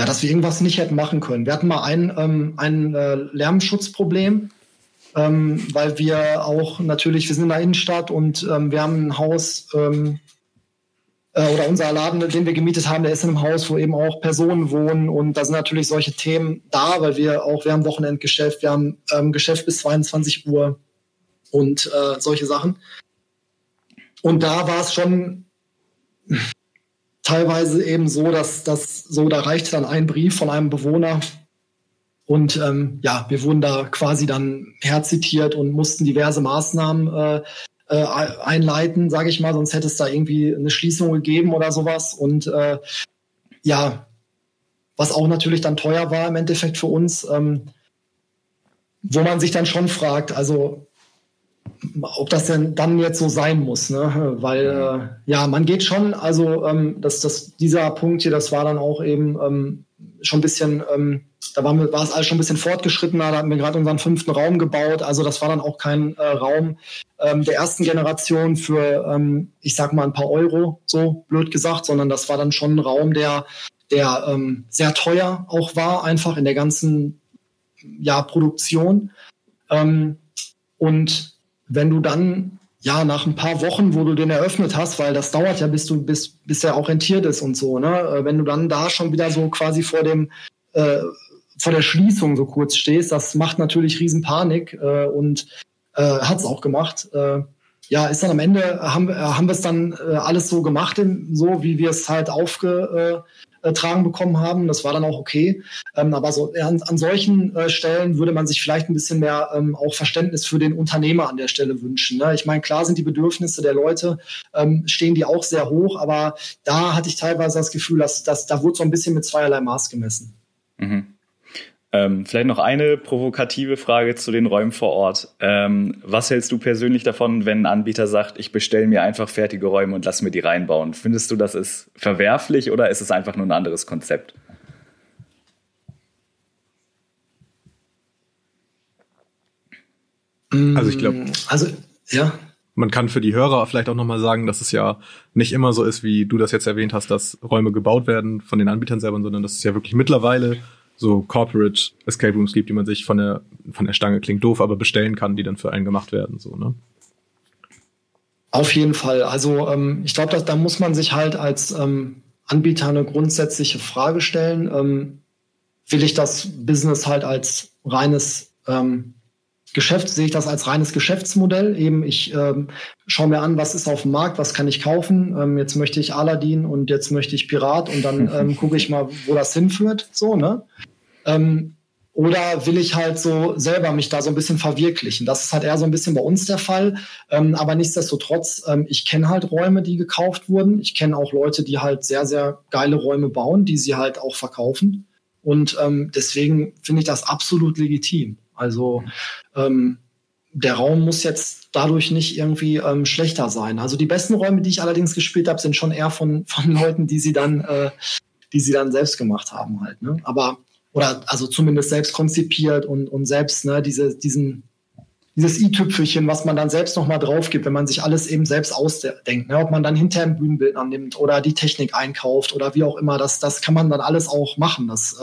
ja, dass wir irgendwas nicht hätten machen können. Wir hatten mal ein, ähm, ein äh, Lärmschutzproblem, ähm, weil wir auch natürlich, wir sind in der Innenstadt und ähm, wir haben ein Haus ähm, äh, oder unser Laden, den wir gemietet haben, der ist in einem Haus, wo eben auch Personen wohnen und da sind natürlich solche Themen da, weil wir auch, wir haben Wochenendgeschäft, wir haben ähm, Geschäft bis 22 Uhr und äh, solche Sachen. Und da war es schon teilweise eben so, dass das so, da reichte dann ein Brief von einem Bewohner und ähm, ja, wir wurden da quasi dann herzitiert und mussten diverse Maßnahmen äh, äh, einleiten, sage ich mal, sonst hätte es da irgendwie eine Schließung gegeben oder sowas. Und äh, ja, was auch natürlich dann teuer war im Endeffekt für uns, ähm, wo man sich dann schon fragt, also ob das denn dann jetzt so sein muss, ne? Weil äh, ja, man geht schon, also ähm, das, das, dieser Punkt hier, das war dann auch eben ähm, schon ein bisschen, ähm, da war, war es alles schon ein bisschen fortgeschrittener, da hatten wir gerade unseren fünften Raum gebaut, also das war dann auch kein äh, Raum ähm, der ersten Generation für, ähm, ich sag mal, ein paar Euro, so blöd gesagt, sondern das war dann schon ein Raum, der, der ähm, sehr teuer auch war, einfach in der ganzen ja, Produktion. Ähm, und wenn du dann ja nach ein paar Wochen, wo du den eröffnet hast, weil das dauert ja, bis du bis bis er auch rentiert ist und so, ne? Äh, wenn du dann da schon wieder so quasi vor dem äh, vor der Schließung so kurz stehst, das macht natürlich riesen Panik äh, und äh, hat es auch gemacht. Äh, ja, ist dann am Ende haben, haben wir es dann äh, alles so gemacht, so wie wir es halt aufge, äh, äh, tragen bekommen haben. Das war dann auch okay. Ähm, aber so an, an solchen äh, Stellen würde man sich vielleicht ein bisschen mehr ähm, auch Verständnis für den Unternehmer an der Stelle wünschen. Ne? Ich meine, klar sind die Bedürfnisse der Leute, ähm, stehen die auch sehr hoch, aber da hatte ich teilweise das Gefühl, dass, dass da wurde so ein bisschen mit zweierlei Maß gemessen. Mhm. Ähm, vielleicht noch eine provokative Frage zu den Räumen vor Ort. Ähm, was hältst du persönlich davon, wenn ein Anbieter sagt, ich bestelle mir einfach fertige Räume und lass mir die reinbauen? Findest du, das ist verwerflich oder ist es einfach nur ein anderes Konzept? Also ich glaube, also ja, man kann für die Hörer vielleicht auch nochmal sagen, dass es ja nicht immer so ist, wie du das jetzt erwähnt hast, dass Räume gebaut werden von den Anbietern selber, sondern dass es ja wirklich mittlerweile so Corporate Escape Rooms gibt, die man sich von der, von der Stange klingt doof, aber bestellen kann, die dann für einen gemacht werden, so, ne? Auf jeden Fall. Also ähm, ich glaube, da muss man sich halt als ähm, Anbieter eine grundsätzliche Frage stellen. Ähm, will ich das Business halt als reines ähm, Geschäft sehe ich das als reines Geschäftsmodell. Eben, ich ähm, schaue mir an, was ist auf dem Markt, was kann ich kaufen. Ähm, jetzt möchte ich Aladdin und jetzt möchte ich Pirat und dann ähm, gucke ich mal, wo das hinführt. So, ne? Ähm, oder will ich halt so selber mich da so ein bisschen verwirklichen? Das ist halt eher so ein bisschen bei uns der Fall. Ähm, aber nichtsdestotrotz, ähm, ich kenne halt Räume, die gekauft wurden. Ich kenne auch Leute, die halt sehr, sehr geile Räume bauen, die sie halt auch verkaufen. Und ähm, deswegen finde ich das absolut legitim. Also ähm, der Raum muss jetzt dadurch nicht irgendwie ähm, schlechter sein. Also die besten Räume, die ich allerdings gespielt habe, sind schon eher von, von Leuten, die sie dann, äh, die sie dann selbst gemacht haben halt. Ne? Aber oder also zumindest selbst konzipiert und, und selbst ne, diese, diesen dieses i-Tüpfelchen, was man dann selbst nochmal drauf gibt, wenn man sich alles eben selbst ausdenkt. Ne? Ob man dann hinterher ein Bühnenbild annimmt oder die Technik einkauft oder wie auch immer, das, das kann man dann alles auch machen. Das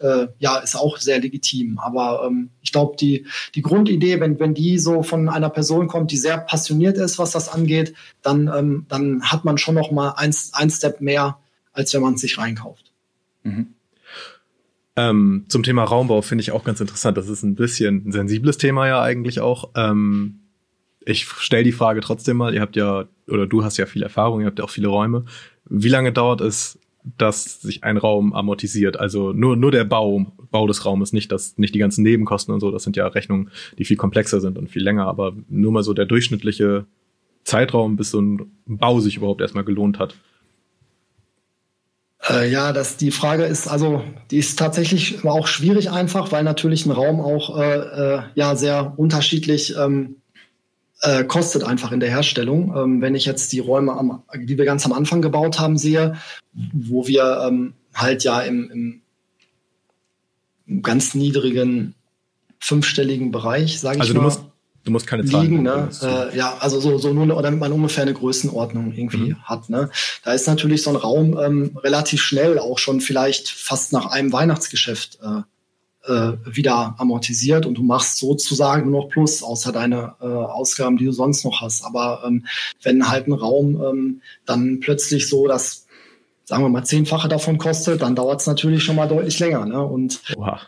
äh, äh, ja, ist auch sehr legitim. Aber ähm, ich glaube, die, die Grundidee, wenn, wenn die so von einer Person kommt, die sehr passioniert ist, was das angeht, dann, ähm, dann hat man schon noch mal ein, ein Step mehr, als wenn man es sich reinkauft. Mhm. Ähm, zum Thema Raumbau finde ich auch ganz interessant. Das ist ein bisschen ein sensibles Thema ja eigentlich auch. Ähm, ich stelle die Frage trotzdem mal. Ihr habt ja, oder du hast ja viel Erfahrung, ihr habt ja auch viele Räume. Wie lange dauert es, dass sich ein Raum amortisiert? Also nur, nur der Bau, Bau des Raumes, nicht das, nicht die ganzen Nebenkosten und so. Das sind ja Rechnungen, die viel komplexer sind und viel länger. Aber nur mal so der durchschnittliche Zeitraum, bis so ein Bau sich überhaupt erstmal gelohnt hat. Äh, ja, das, die Frage ist, also, die ist tatsächlich auch schwierig einfach, weil natürlich ein Raum auch äh, äh, ja sehr unterschiedlich ähm, äh, kostet einfach in der Herstellung. Ähm, wenn ich jetzt die Räume, am, die wir ganz am Anfang gebaut haben, sehe, wo wir ähm, halt ja im, im, ganz niedrigen fünfstelligen Bereich, sage also ich mal. Also du musst Du musst keine Zahlen liegen, ne? Äh, ja, also so, so nur, damit man ungefähr eine Größenordnung irgendwie mhm. hat. Ne? Da ist natürlich so ein Raum ähm, relativ schnell auch schon vielleicht fast nach einem Weihnachtsgeschäft äh, äh, wieder amortisiert und du machst sozusagen nur noch Plus, außer deine äh, Ausgaben, die du sonst noch hast. Aber ähm, wenn halt ein Raum ähm, dann plötzlich so das, sagen wir mal, zehnfache davon kostet, dann dauert es natürlich schon mal deutlich länger. Ne? Und Oha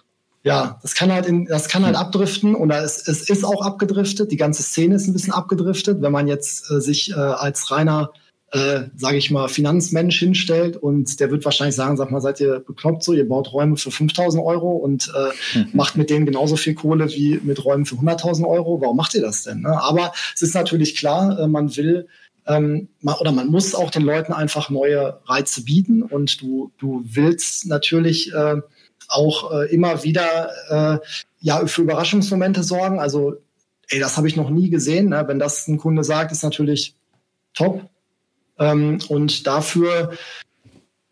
ja, das kann halt, in, das kann halt hm. abdriften und es, es ist auch abgedriftet. Die ganze Szene ist ein bisschen abgedriftet, wenn man jetzt äh, sich äh, als reiner, äh, sage ich mal, Finanzmensch hinstellt und der wird wahrscheinlich sagen, sag mal, seid ihr bekloppt so, ihr baut Räume für 5000 Euro und äh, mhm. macht mit denen genauso viel Kohle wie mit Räumen für 100.000 Euro. Warum macht ihr das denn? Ne? Aber es ist natürlich klar, äh, man will ähm, oder man muss auch den Leuten einfach neue Reize bieten und du, du willst natürlich äh, auch äh, immer wieder äh, ja für Überraschungsmomente sorgen. Also, ey, das habe ich noch nie gesehen. Ne? Wenn das ein Kunde sagt, ist natürlich top. Ähm, und dafür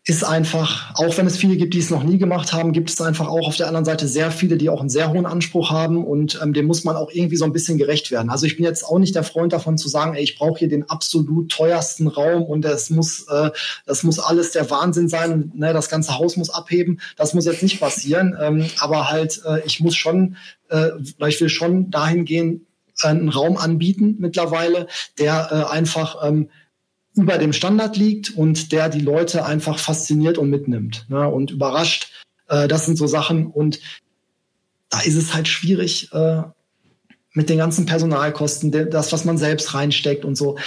ist einfach, auch wenn es viele gibt, die es noch nie gemacht haben, gibt es einfach auch auf der anderen Seite sehr viele, die auch einen sehr hohen Anspruch haben und ähm, dem muss man auch irgendwie so ein bisschen gerecht werden. Also ich bin jetzt auch nicht der Freund davon zu sagen, ey, ich brauche hier den absolut teuersten Raum und das muss, äh, das muss alles der Wahnsinn sein und ne, das ganze Haus muss abheben. Das muss jetzt nicht passieren, ähm, aber halt, äh, ich muss schon, äh, ich will schon dahin gehen, äh, einen Raum anbieten mittlerweile, der äh, einfach ähm, über dem Standard liegt und der die Leute einfach fasziniert und mitnimmt ne, und überrascht. Äh, das sind so Sachen und da ist es halt schwierig äh, mit den ganzen Personalkosten, das, was man selbst reinsteckt und so.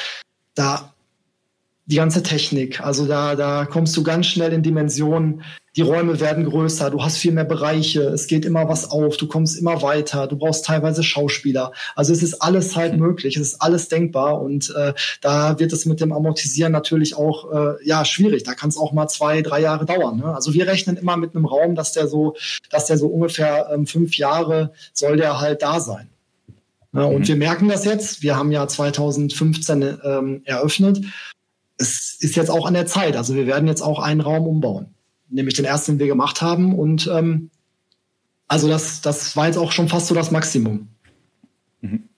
Da die ganze Technik. Also da, da kommst du ganz schnell in Dimensionen. Die Räume werden größer, du hast viel mehr Bereiche, es geht immer was auf, du kommst immer weiter, du brauchst teilweise Schauspieler. Also es ist alles halt mhm. möglich, es ist alles denkbar und äh, da wird es mit dem Amortisieren natürlich auch äh, ja schwierig. Da kann es auch mal zwei, drei Jahre dauern. Ne? Also wir rechnen immer mit einem Raum, dass der so, dass der so ungefähr ähm, fünf Jahre soll der halt da sein. Ja, und mhm. wir merken das jetzt. Wir haben ja 2015 ähm, eröffnet es ist jetzt auch an der Zeit. Also wir werden jetzt auch einen Raum umbauen, nämlich den ersten, den wir gemacht haben. Und ähm, also das, das war jetzt auch schon fast so das Maximum. Mhm.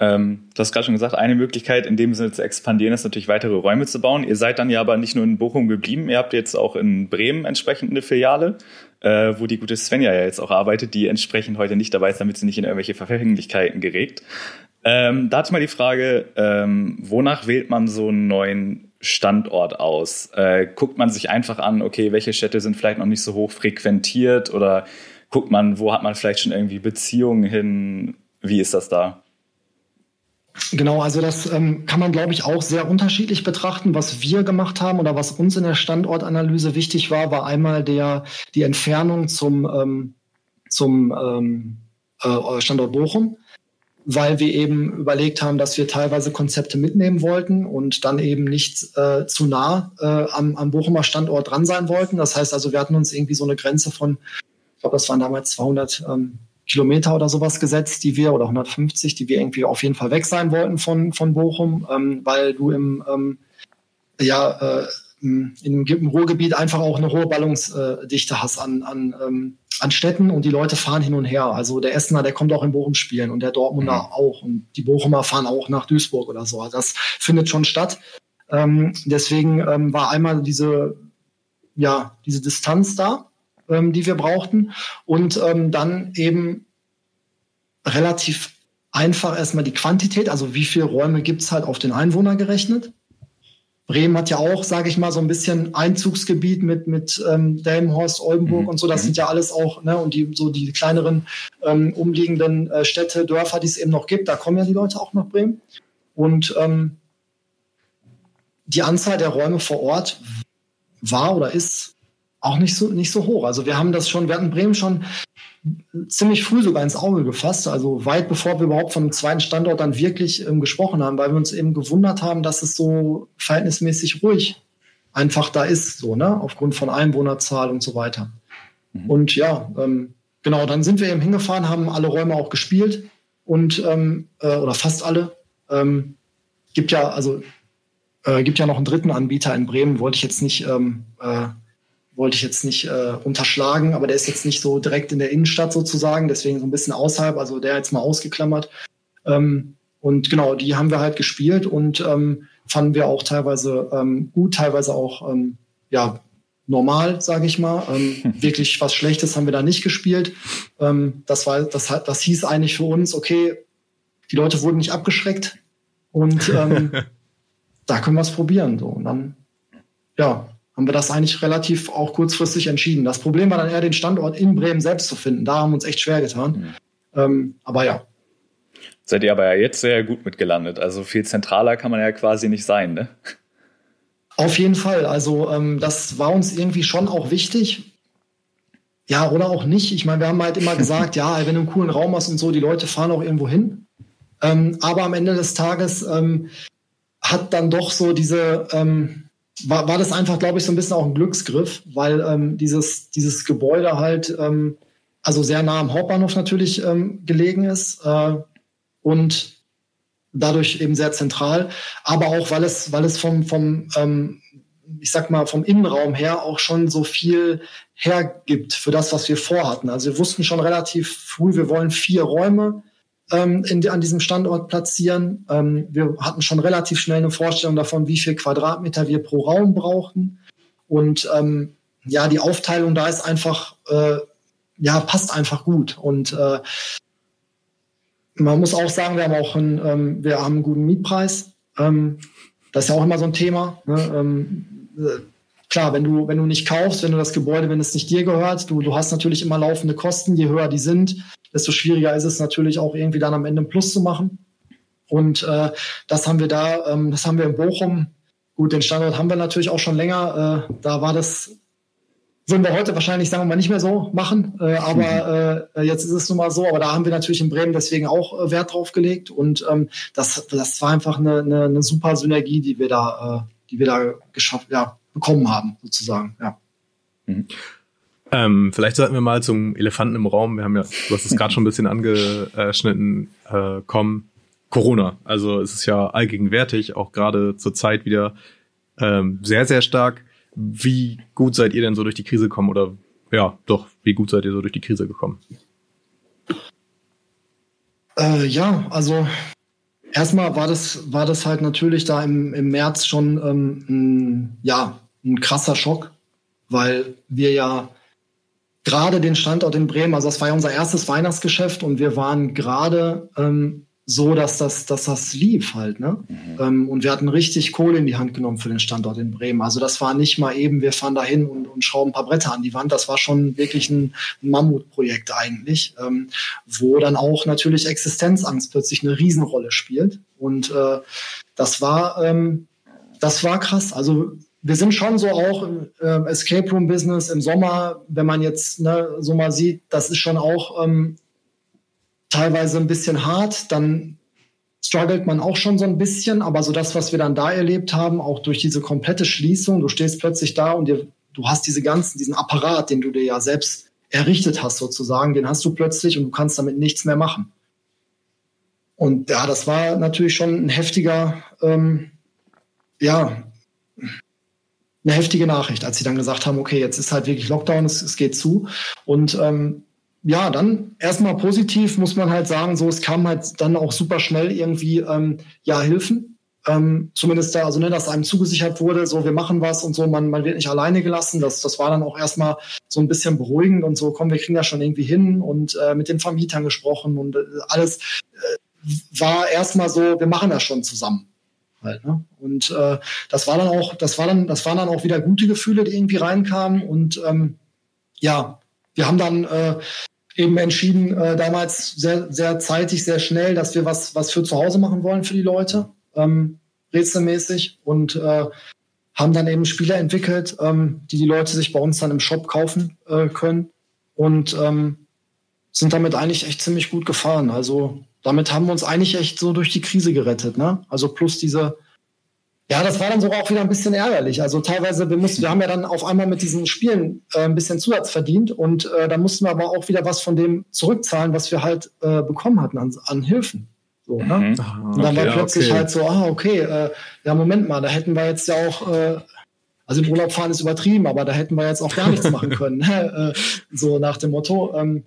Ähm, du hast gerade schon gesagt, eine Möglichkeit in dem Sinne zu expandieren ist natürlich weitere Räume zu bauen. Ihr seid dann ja aber nicht nur in Bochum geblieben, ihr habt jetzt auch in Bremen entsprechend eine Filiale, äh, wo die gute Svenja ja jetzt auch arbeitet, die entsprechend heute nicht dabei ist, damit sie nicht in irgendwelche Verfänglichkeiten gerät. Ähm, da ich mal die Frage, ähm, wonach wählt man so einen neuen Standort aus? Äh, guckt man sich einfach an, okay, welche Städte sind vielleicht noch nicht so hoch frequentiert oder guckt man, wo hat man vielleicht schon irgendwie Beziehungen hin? Wie ist das da? Genau, also das ähm, kann man, glaube ich, auch sehr unterschiedlich betrachten. Was wir gemacht haben oder was uns in der Standortanalyse wichtig war, war einmal der, die Entfernung zum, ähm, zum ähm, äh, Standort Bochum weil wir eben überlegt haben, dass wir teilweise Konzepte mitnehmen wollten und dann eben nicht äh, zu nah äh, am, am Bochumer Standort dran sein wollten. Das heißt also, wir hatten uns irgendwie so eine Grenze von, ich glaube, das waren damals 200 ähm, Kilometer oder sowas gesetzt, die wir, oder 150, die wir irgendwie auf jeden Fall weg sein wollten von, von Bochum, ähm, weil du im, ähm, ja, äh, im, im Ruhrgebiet einfach auch eine hohe Ballungsdichte hast an, an, ähm, an Städten und die Leute fahren hin und her. Also der Essener, der kommt auch in Bochum spielen und der Dortmunder mhm. auch und die Bochumer fahren auch nach Duisburg oder so. Also das findet schon statt. Ähm, deswegen ähm, war einmal diese, ja, diese Distanz da, ähm, die wir brauchten und ähm, dann eben relativ einfach erstmal die Quantität, also wie viele Räume gibt's halt auf den Einwohner gerechnet. Bremen hat ja auch, sage ich mal, so ein bisschen Einzugsgebiet mit mit ähm, Delmenhorst, Oldenburg mhm. und so. Das mhm. sind ja alles auch ne und die so die kleineren ähm, umliegenden äh, Städte, Dörfer, die es eben noch gibt. Da kommen ja die Leute auch nach Bremen und ähm, die Anzahl der Räume vor Ort war oder ist auch nicht so nicht so hoch. Also wir haben das schon, wir hatten Bremen schon ziemlich früh sogar ins Auge gefasst, also weit bevor wir überhaupt von einem zweiten Standort dann wirklich ähm, gesprochen haben, weil wir uns eben gewundert haben, dass es so verhältnismäßig ruhig einfach da ist, so, ne, aufgrund von Einwohnerzahl und so weiter. Mhm. Und ja, ähm, genau, dann sind wir eben hingefahren, haben alle Räume auch gespielt und ähm, äh, oder fast alle. Ähm, gibt ja, also äh, gibt ja noch einen dritten Anbieter in Bremen, wollte ich jetzt nicht ähm, äh, wollte ich jetzt nicht äh, unterschlagen, aber der ist jetzt nicht so direkt in der Innenstadt sozusagen, deswegen so ein bisschen außerhalb, also der jetzt mal ausgeklammert. Ähm, und genau, die haben wir halt gespielt und ähm, fanden wir auch teilweise ähm, gut, teilweise auch ähm, ja normal, sage ich mal. Ähm, wirklich was Schlechtes haben wir da nicht gespielt. Ähm, das war, das hat, das hieß eigentlich für uns, okay, die Leute wurden nicht abgeschreckt und ähm, da können wir es probieren. So und dann ja, haben wir das eigentlich relativ auch kurzfristig entschieden. Das Problem war dann eher den Standort in Bremen selbst zu finden. Da haben wir uns echt schwer getan. Mhm. Ähm, aber ja. Seid ihr aber ja jetzt sehr gut mitgelandet. Also viel zentraler kann man ja quasi nicht sein, ne? Auf jeden Fall. Also ähm, das war uns irgendwie schon auch wichtig. Ja, oder auch nicht. Ich meine, wir haben halt immer gesagt, ja, wenn du einen coolen Raum hast und so, die Leute fahren auch irgendwo hin. Ähm, aber am Ende des Tages ähm, hat dann doch so diese, ähm, war, war das einfach, glaube ich, so ein bisschen auch ein Glücksgriff, weil ähm, dieses, dieses Gebäude halt ähm, also sehr nah am Hauptbahnhof natürlich ähm, gelegen ist äh, und dadurch eben sehr zentral, aber auch weil es, weil es vom, vom ähm, ich sag mal, vom Innenraum her auch schon so viel hergibt für das, was wir vorhatten. Also wir wussten schon relativ früh, wir wollen vier Räume ähm, in, an diesem Standort platzieren. Ähm, wir hatten schon relativ schnell eine Vorstellung davon, wie viel Quadratmeter wir pro Raum brauchten. Und ähm, ja, die Aufteilung da ist einfach, äh, ja, passt einfach gut. Und äh, man muss auch sagen, wir haben auch einen, ähm, wir haben einen guten Mietpreis. Ähm, das ist ja auch immer so ein Thema. Ne? Ähm, äh, klar, wenn du, wenn du nicht kaufst, wenn du das Gebäude, wenn es nicht dir gehört, du, du hast natürlich immer laufende Kosten, je höher die sind, desto schwieriger ist es natürlich auch irgendwie dann am Ende ein Plus zu machen. Und äh, das haben wir da, ähm, das haben wir in Bochum gut, den Standort haben wir natürlich auch schon länger. Äh, da war das würden wir heute wahrscheinlich, sagen wir mal, nicht mehr so machen. Äh, aber äh, jetzt ist es nun mal so. Aber da haben wir natürlich in Bremen deswegen auch äh, Wert drauf gelegt. Und ähm, das, das war einfach eine, eine, eine super Synergie, die wir da, äh, die wir da geschafft, ja, bekommen haben, sozusagen. Ja. Mhm. Ähm, vielleicht sollten wir mal zum Elefanten im Raum. Wir haben ja, du hast es gerade schon ein bisschen angeschnitten, äh, kommen. Corona. Also es ist ja allgegenwärtig, auch gerade zur Zeit wieder ähm, sehr, sehr stark. Wie gut seid ihr denn so durch die Krise gekommen? Oder ja, doch, wie gut seid ihr so durch die Krise gekommen? Äh, ja, also erstmal war das, war das halt natürlich da im, im März schon ähm, ein, ja, ein krasser Schock, weil wir ja gerade den Standort in Bremen, also das war ja unser erstes Weihnachtsgeschäft und wir waren gerade ähm, so, dass das, dass das lief halt. Ne? Mhm. Ähm, und wir hatten richtig Kohle in die Hand genommen für den Standort in Bremen. Also das war nicht mal eben, wir fahren da hin und, und schrauben ein paar Bretter an die Wand. Das war schon wirklich ein, ein Mammutprojekt eigentlich, ähm, wo dann auch natürlich Existenzangst plötzlich eine Riesenrolle spielt. Und äh, das war, ähm, das war krass. Also wir sind schon so auch äh, Escape Room Business im Sommer, wenn man jetzt ne, so mal sieht, das ist schon auch ähm, teilweise ein bisschen hart, dann struggelt man auch schon so ein bisschen, aber so das, was wir dann da erlebt haben, auch durch diese komplette Schließung, du stehst plötzlich da und dir, du hast diese ganzen, diesen Apparat, den du dir ja selbst errichtet hast sozusagen, den hast du plötzlich und du kannst damit nichts mehr machen. Und ja, das war natürlich schon ein heftiger, ähm, ja, eine heftige Nachricht, als sie dann gesagt haben, okay, jetzt ist halt wirklich Lockdown, es, es geht zu. Und ähm, ja, dann erstmal positiv muss man halt sagen, so es kam halt dann auch super schnell irgendwie ähm, ja Hilfen. Ähm, zumindest da, also ne, dass einem zugesichert wurde, so wir machen was und so, man, man wird nicht alleine gelassen. Das, das war dann auch erstmal so ein bisschen beruhigend und so, komm, wir kriegen das schon irgendwie hin und äh, mit den Vermietern gesprochen und äh, alles äh, war erstmal so, wir machen das schon zusammen. Halt, ne? Und äh, das war dann auch, das war dann, das waren dann auch wieder gute Gefühle, die irgendwie reinkamen und ähm, ja, wir haben dann äh, eben entschieden, äh, damals sehr, sehr zeitig, sehr schnell, dass wir was, was für zu Hause machen wollen für die Leute, ähm, rätselmäßig und äh, haben dann eben Spiele entwickelt, ähm, die die Leute sich bei uns dann im Shop kaufen äh, können und ähm, sind damit eigentlich echt ziemlich gut gefahren. Also damit haben wir uns eigentlich echt so durch die Krise gerettet. Ne? Also plus diese ja, das war dann sogar auch wieder ein bisschen ärgerlich. Also teilweise, wir mussten, wir haben ja dann auf einmal mit diesen Spielen äh, ein bisschen Zusatz verdient und äh, da mussten wir aber auch wieder was von dem zurückzahlen, was wir halt äh, bekommen hatten an, an Hilfen. So, ne? Mhm. und dann okay, war plötzlich okay. halt so, ah, okay, äh, ja, Moment mal, da hätten wir jetzt ja auch, äh, also im Urlaub fahren ist übertrieben, aber da hätten wir jetzt auch gar nichts machen können. Ne? äh, so nach dem Motto. Ähm,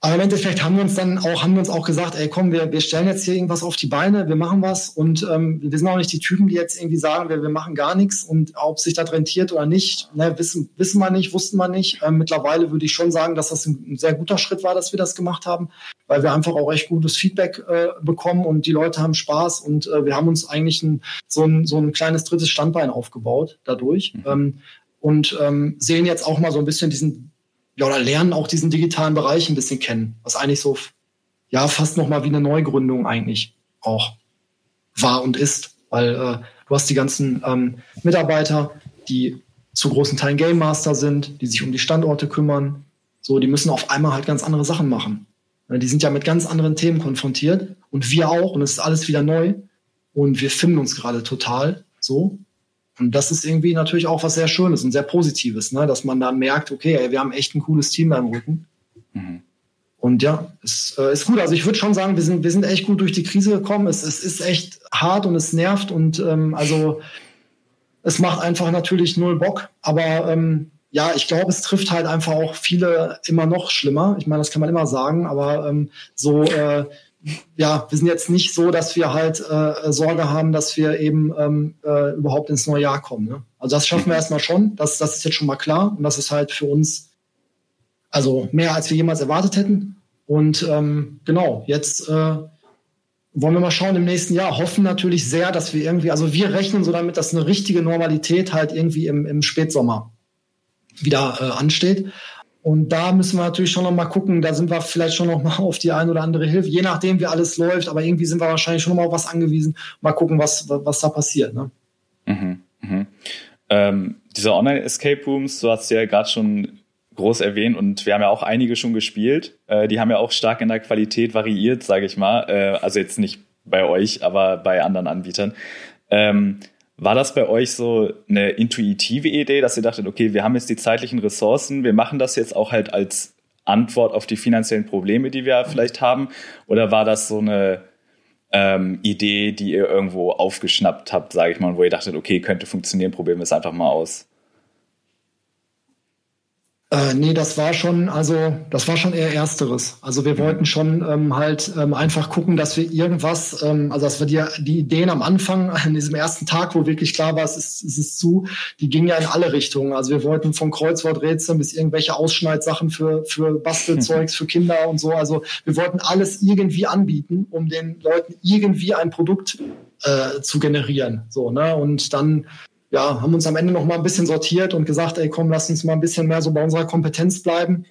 aber im Endeffekt haben wir uns dann auch, haben wir uns auch gesagt, ey komm, wir, wir stellen jetzt hier irgendwas auf die Beine, wir machen was und ähm, wir sind auch nicht die Typen, die jetzt irgendwie sagen, wir, wir machen gar nichts und ob sich das rentiert oder nicht, ne, wissen, wissen wir nicht, wussten wir nicht. Ähm, mittlerweile würde ich schon sagen, dass das ein, sehr guter Schritt war, dass wir das gemacht haben, weil wir einfach auch echt gutes Feedback äh, bekommen und die Leute haben Spaß und äh, wir haben uns eigentlich ein, so, ein, so ein kleines drittes Standbein aufgebaut dadurch. Mhm. Ähm, und ähm, sehen jetzt auch mal so ein bisschen diesen ja, oder lernen auch diesen digitalen Bereich ein bisschen kennen, was eigentlich so, ja, fast nochmal wie eine Neugründung eigentlich auch war und ist, weil äh, du hast die ganzen ähm, Mitarbeiter, die zu großen Teilen Game Master sind, die sich um die Standorte kümmern, so, die müssen auf einmal halt ganz andere Sachen machen. Die sind ja mit ganz anderen Themen konfrontiert und wir auch und es ist alles wieder neu. Und wir finden uns gerade total so und das ist irgendwie natürlich auch was sehr Schönes und sehr Positives, ne? dass man da merkt, okay, ey, wir haben echt ein cooles Team da im Rücken. Mhm. Und ja, es äh, ist gut. Also ich würde schon sagen, wir sind, wir sind echt gut durch die Krise gekommen. Es, es ist echt hart und es nervt und ähm, also es macht einfach natürlich null Bock. Aber ähm, ja, ich glaube, es trifft halt einfach auch viele immer noch schlimmer. Ich meine, das kann man immer sagen, aber ähm, so äh, ja, wir sind jetzt nicht so, dass wir halt äh, Sorge haben, dass wir eben ähm, äh, überhaupt ins neue Jahr kommen. Ne? Also das schaffen wir erstmal schon. Das, das ist jetzt schon mal klar. Und das ist halt für uns also mehr, als wir jemals erwartet hätten. Und ähm, genau, jetzt äh, wollen wir mal schauen im nächsten Jahr. Hoffen natürlich sehr, dass wir irgendwie, also wir rechnen so damit, dass eine richtige Normalität halt irgendwie im, im Spätsommer wieder äh, ansteht. Und da müssen wir natürlich schon noch mal gucken, da sind wir vielleicht schon noch mal auf die ein oder andere Hilfe, je nachdem wie alles läuft, aber irgendwie sind wir wahrscheinlich schon noch mal auf was angewiesen. Mal gucken, was, was da passiert. Ne? Mhm, mhm. Ähm, diese Online-Escape Rooms, du hast ja gerade schon groß erwähnt und wir haben ja auch einige schon gespielt. Äh, die haben ja auch stark in der Qualität variiert, sage ich mal. Äh, also jetzt nicht bei euch, aber bei anderen Anbietern. Ähm, war das bei euch so eine intuitive Idee, dass ihr dachtet, okay, wir haben jetzt die zeitlichen Ressourcen, wir machen das jetzt auch halt als Antwort auf die finanziellen Probleme, die wir vielleicht haben? Oder war das so eine ähm, Idee, die ihr irgendwo aufgeschnappt habt, sage ich mal, wo ihr dachtet, okay, könnte funktionieren, probieren wir es einfach mal aus? Äh, nee, das war schon, also das war schon eher ersteres. Also wir wollten schon ähm, halt ähm, einfach gucken, dass wir irgendwas, ähm, also dass wir die, die Ideen am Anfang, an diesem ersten Tag, wo wirklich klar war, es ist, es ist zu, die gingen ja in alle Richtungen. Also wir wollten von Kreuzworträtseln bis irgendwelche Ausschneidsachen für, für Bastelzeugs für Kinder und so. Also wir wollten alles irgendwie anbieten, um den Leuten irgendwie ein Produkt äh, zu generieren. So, ne? Und dann ja, haben uns am Ende noch mal ein bisschen sortiert und gesagt, ey, komm, lass uns mal ein bisschen mehr so bei unserer Kompetenz bleiben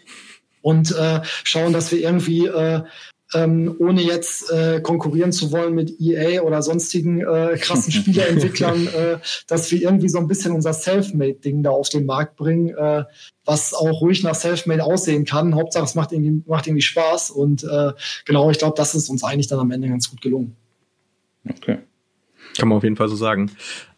und äh, schauen, dass wir irgendwie äh, ähm, ohne jetzt äh, konkurrieren zu wollen mit EA oder sonstigen äh, krassen Spieleentwicklern, äh, dass wir irgendwie so ein bisschen unser Selfmade-Ding da auf den Markt bringen, äh, was auch ruhig nach Selfmade aussehen kann. Hauptsache, es macht irgendwie, macht irgendwie Spaß. Und äh, genau, ich glaube, das ist uns eigentlich dann am Ende ganz gut gelungen. Okay. Kann man auf jeden Fall so sagen.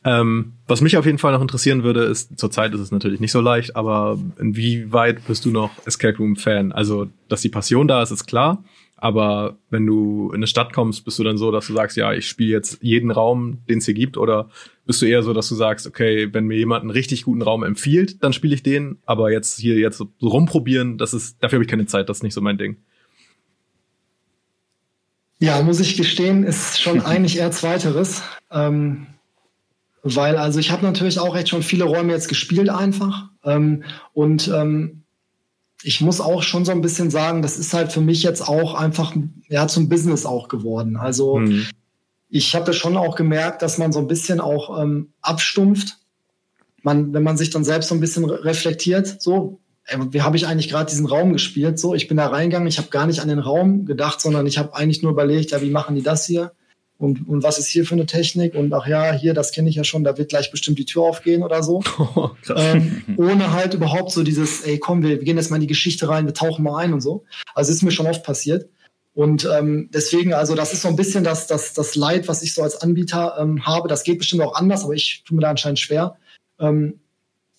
Ähm, was mich auf jeden Fall noch interessieren würde, ist, zurzeit ist es natürlich nicht so leicht, aber inwieweit bist du noch Escape Room Fan? Also, dass die Passion da ist, ist klar. Aber wenn du in eine Stadt kommst, bist du dann so, dass du sagst, ja, ich spiele jetzt jeden Raum, den es hier gibt? Oder bist du eher so, dass du sagst, okay, wenn mir jemand einen richtig guten Raum empfiehlt, dann spiele ich den. Aber jetzt hier jetzt so rumprobieren, das ist, dafür habe ich keine Zeit, das ist nicht so mein Ding. Ja, muss ich gestehen, ist schon eigentlich eher zweiteres. Ähm, weil also ich habe natürlich auch echt schon viele Räume jetzt gespielt einfach. Ähm, und ähm, ich muss auch schon so ein bisschen sagen, das ist halt für mich jetzt auch einfach ja zum Business auch geworden. Also mhm. ich habe schon auch gemerkt, dass man so ein bisschen auch ähm, abstumpft. Man, wenn man sich dann selbst so ein bisschen reflektiert, so wie habe ich eigentlich gerade diesen Raum gespielt? So, ich bin da reingegangen, ich habe gar nicht an den Raum gedacht, sondern ich habe eigentlich nur überlegt, ja, wie machen die das hier? Und, und was ist hier für eine Technik? Und ach ja, hier, das kenne ich ja schon, da wird gleich bestimmt die Tür aufgehen oder so. Oh, ähm, ohne halt überhaupt so dieses, ey, komm, wir, wir gehen jetzt mal in die Geschichte rein, wir tauchen mal ein und so. Also ist mir schon oft passiert. Und ähm, deswegen, also das ist so ein bisschen das, das, das Leid, was ich so als Anbieter ähm, habe. Das geht bestimmt auch anders, aber ich tue mir da anscheinend schwer. Ähm,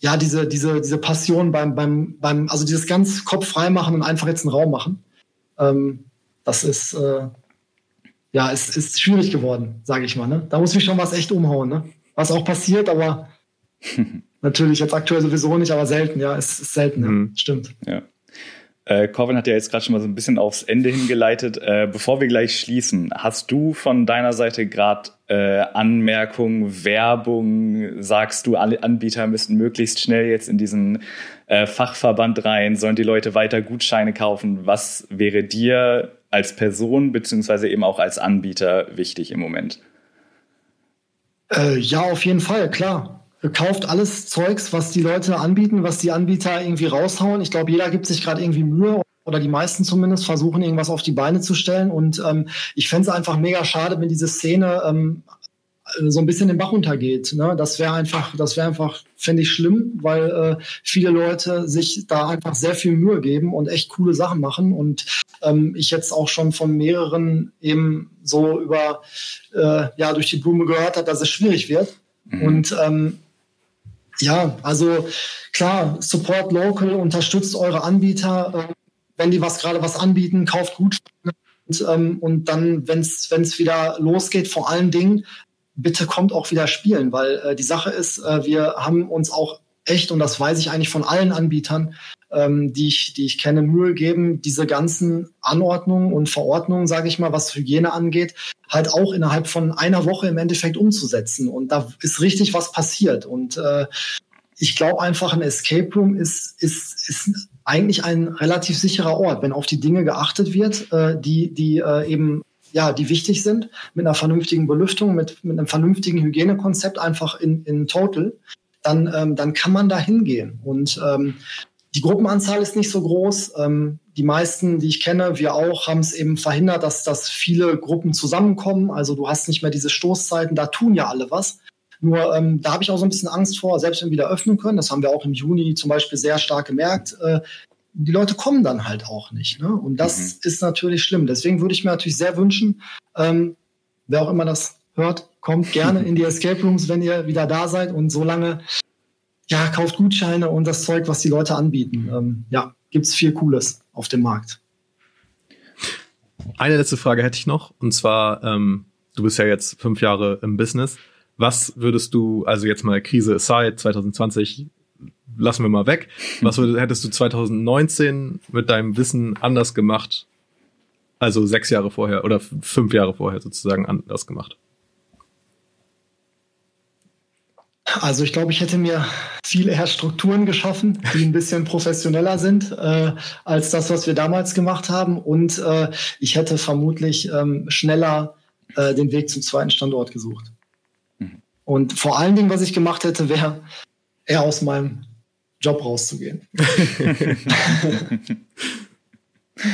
ja, diese, diese, diese Passion beim, beim, beim, also dieses ganz Kopf frei machen und einfach jetzt einen Raum machen. Ähm, das ist, äh, ja, es ist schwierig geworden, sage ich mal. Ne? Da muss mich schon was echt umhauen. Ne? Was auch passiert, aber natürlich jetzt aktuell sowieso nicht, aber selten, ja, es ist selten, mhm. ja. stimmt. Ja. Äh, Corvin hat ja jetzt gerade schon mal so ein bisschen aufs Ende hingeleitet. Äh, bevor wir gleich schließen, hast du von deiner Seite gerade äh, Anmerkungen, Werbung? Sagst du, alle Anbieter müssten möglichst schnell jetzt in diesen äh, Fachverband rein? Sollen die Leute weiter Gutscheine kaufen? Was wäre dir als Person beziehungsweise eben auch als Anbieter wichtig im Moment? Äh, ja, auf jeden Fall, klar kauft alles Zeugs, was die Leute anbieten, was die Anbieter irgendwie raushauen. Ich glaube, jeder gibt sich gerade irgendwie Mühe oder die meisten zumindest versuchen irgendwas auf die Beine zu stellen. Und ähm, ich fände es einfach mega schade, wenn diese Szene ähm, so ein bisschen den Bach untergeht. Ne? Das wäre einfach, das wäre einfach, fände ich schlimm, weil äh, viele Leute sich da einfach sehr viel Mühe geben und echt coole Sachen machen. Und ähm, ich jetzt auch schon von mehreren eben so über äh, ja durch die Blume gehört habe, dass es schwierig wird. Mhm. Und ähm, ja, also klar, Support Local, unterstützt eure Anbieter. Äh, wenn die was gerade was anbieten, kauft gut. Und, ähm, und dann, wenn es wieder losgeht, vor allen Dingen, bitte kommt auch wieder spielen, weil äh, die Sache ist, äh, wir haben uns auch echt, und das weiß ich eigentlich von allen Anbietern, ähm, die, ich, die ich kenne, Mühe geben, diese ganzen Anordnungen und Verordnungen, sage ich mal, was Hygiene angeht, halt auch innerhalb von einer Woche im Endeffekt umzusetzen. Und da ist richtig was passiert. Und äh, ich glaube einfach, ein Escape Room ist, ist, ist eigentlich ein relativ sicherer Ort, wenn auf die Dinge geachtet wird, äh, die, die äh, eben ja, die wichtig sind, mit einer vernünftigen Belüftung, mit, mit einem vernünftigen Hygienekonzept einfach in, in total, dann, ähm, dann kann man da hingehen. Und ähm, die Gruppenanzahl ist nicht so groß. Ähm, die meisten, die ich kenne, wir auch, haben es eben verhindert, dass, dass viele Gruppen zusammenkommen. Also du hast nicht mehr diese Stoßzeiten, da tun ja alle was. Nur ähm, da habe ich auch so ein bisschen Angst vor, selbst wenn wir wieder öffnen können, das haben wir auch im Juni zum Beispiel sehr stark gemerkt, äh, die Leute kommen dann halt auch nicht. Ne? Und das mhm. ist natürlich schlimm. Deswegen würde ich mir natürlich sehr wünschen, ähm, wer auch immer das hört, kommt gerne in die Escape Rooms, wenn ihr wieder da seid und so lange, ja, kauft Gutscheine und das Zeug, was die Leute anbieten. Ähm, ja, gibt's viel Cooles auf dem Markt. Eine letzte Frage hätte ich noch, und zwar, ähm, du bist ja jetzt fünf Jahre im Business. Was würdest du, also jetzt mal Krise aside, 2020 lassen wir mal weg. Was würdest, hättest du 2019 mit deinem Wissen anders gemacht? Also sechs Jahre vorher oder fünf Jahre vorher sozusagen anders gemacht? Also ich glaube, ich hätte mir viel eher Strukturen geschaffen, die ein bisschen professioneller sind äh, als das, was wir damals gemacht haben. Und äh, ich hätte vermutlich ähm, schneller äh, den Weg zum zweiten Standort gesucht. Mhm. Und vor allen Dingen, was ich gemacht hätte, wäre eher aus meinem Job rauszugehen.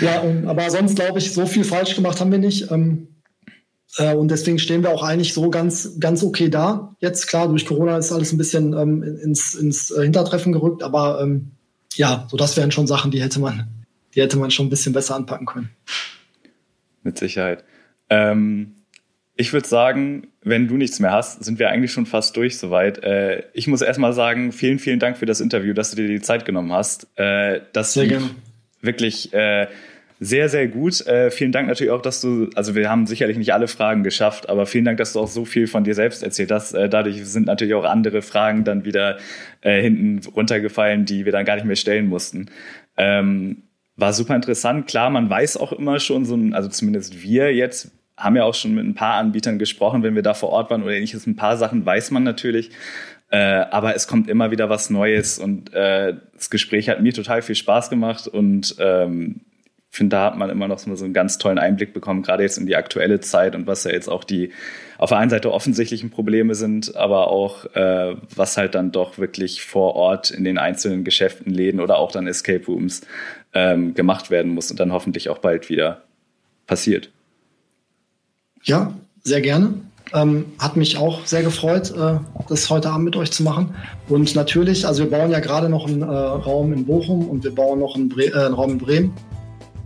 ja, und, aber sonst glaube ich, so viel falsch gemacht haben wir nicht. Ähm, äh, und deswegen stehen wir auch eigentlich so ganz, ganz okay da. Jetzt klar, durch Corona ist alles ein bisschen ähm, ins, ins äh, Hintertreffen gerückt, aber ähm, ja, so das wären schon Sachen, die hätte man, die hätte man schon ein bisschen besser anpacken können. Mit Sicherheit. Ähm, ich würde sagen, wenn du nichts mehr hast, sind wir eigentlich schon fast durch soweit. Äh, ich muss erstmal sagen, vielen, vielen Dank für das Interview, dass du dir die Zeit genommen hast. Äh, das Sehr gerne. wirklich äh, sehr, sehr gut. Äh, vielen Dank natürlich auch, dass du, also wir haben sicherlich nicht alle Fragen geschafft, aber vielen Dank, dass du auch so viel von dir selbst erzählt hast. Äh, dadurch sind natürlich auch andere Fragen dann wieder äh, hinten runtergefallen, die wir dann gar nicht mehr stellen mussten. Ähm, war super interessant. Klar, man weiß auch immer schon so, ein, also zumindest wir jetzt haben ja auch schon mit ein paar Anbietern gesprochen, wenn wir da vor Ort waren oder ähnliches. Ein paar Sachen weiß man natürlich. Äh, aber es kommt immer wieder was Neues und äh, das Gespräch hat mir total viel Spaß gemacht und ähm, finde, da hat man immer noch so einen ganz tollen Einblick bekommen, gerade jetzt in die aktuelle Zeit und was ja jetzt auch die auf der einen Seite offensichtlichen Probleme sind, aber auch äh, was halt dann doch wirklich vor Ort in den einzelnen Geschäften, Läden oder auch dann Escape Rooms ähm, gemacht werden muss und dann hoffentlich auch bald wieder passiert. Ja, sehr gerne. Ähm, hat mich auch sehr gefreut, äh, das heute Abend mit euch zu machen. Und natürlich, also wir bauen ja gerade noch einen äh, Raum in Bochum und wir bauen noch einen, Bre äh, einen Raum in Bremen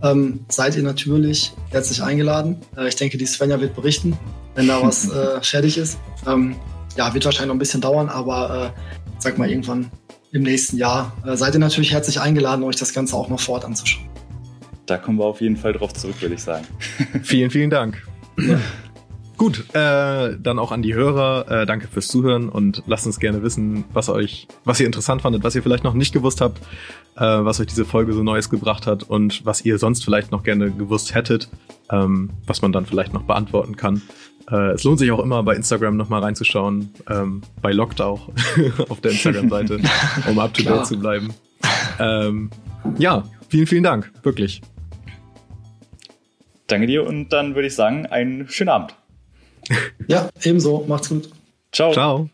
ähm, seid ihr natürlich herzlich eingeladen. Äh, ich denke, die Svenja wird berichten, wenn da was äh, fertig ist. Ähm, ja, wird wahrscheinlich noch ein bisschen dauern, aber äh, sag mal irgendwann im nächsten Jahr äh, seid ihr natürlich herzlich eingeladen, euch das Ganze auch noch vor Ort anzuschauen. Da kommen wir auf jeden Fall drauf zurück, würde ich sagen. vielen, vielen Dank. Ja. Gut, äh, dann auch an die Hörer. Äh, danke fürs Zuhören und lasst uns gerne wissen, was euch, was ihr interessant fandet, was ihr vielleicht noch nicht gewusst habt, äh, was euch diese Folge so Neues gebracht hat und was ihr sonst vielleicht noch gerne gewusst hättet, ähm, was man dann vielleicht noch beantworten kann. Äh, es lohnt sich auch immer bei Instagram nochmal reinzuschauen, ähm, bei Locked auch auf der Instagram-Seite, um up to date zu bleiben. Ähm, ja, vielen, vielen Dank, wirklich. Danke dir und dann würde ich sagen, einen schönen Abend. Ja, ebenso. Macht's gut. Ciao. Ciao.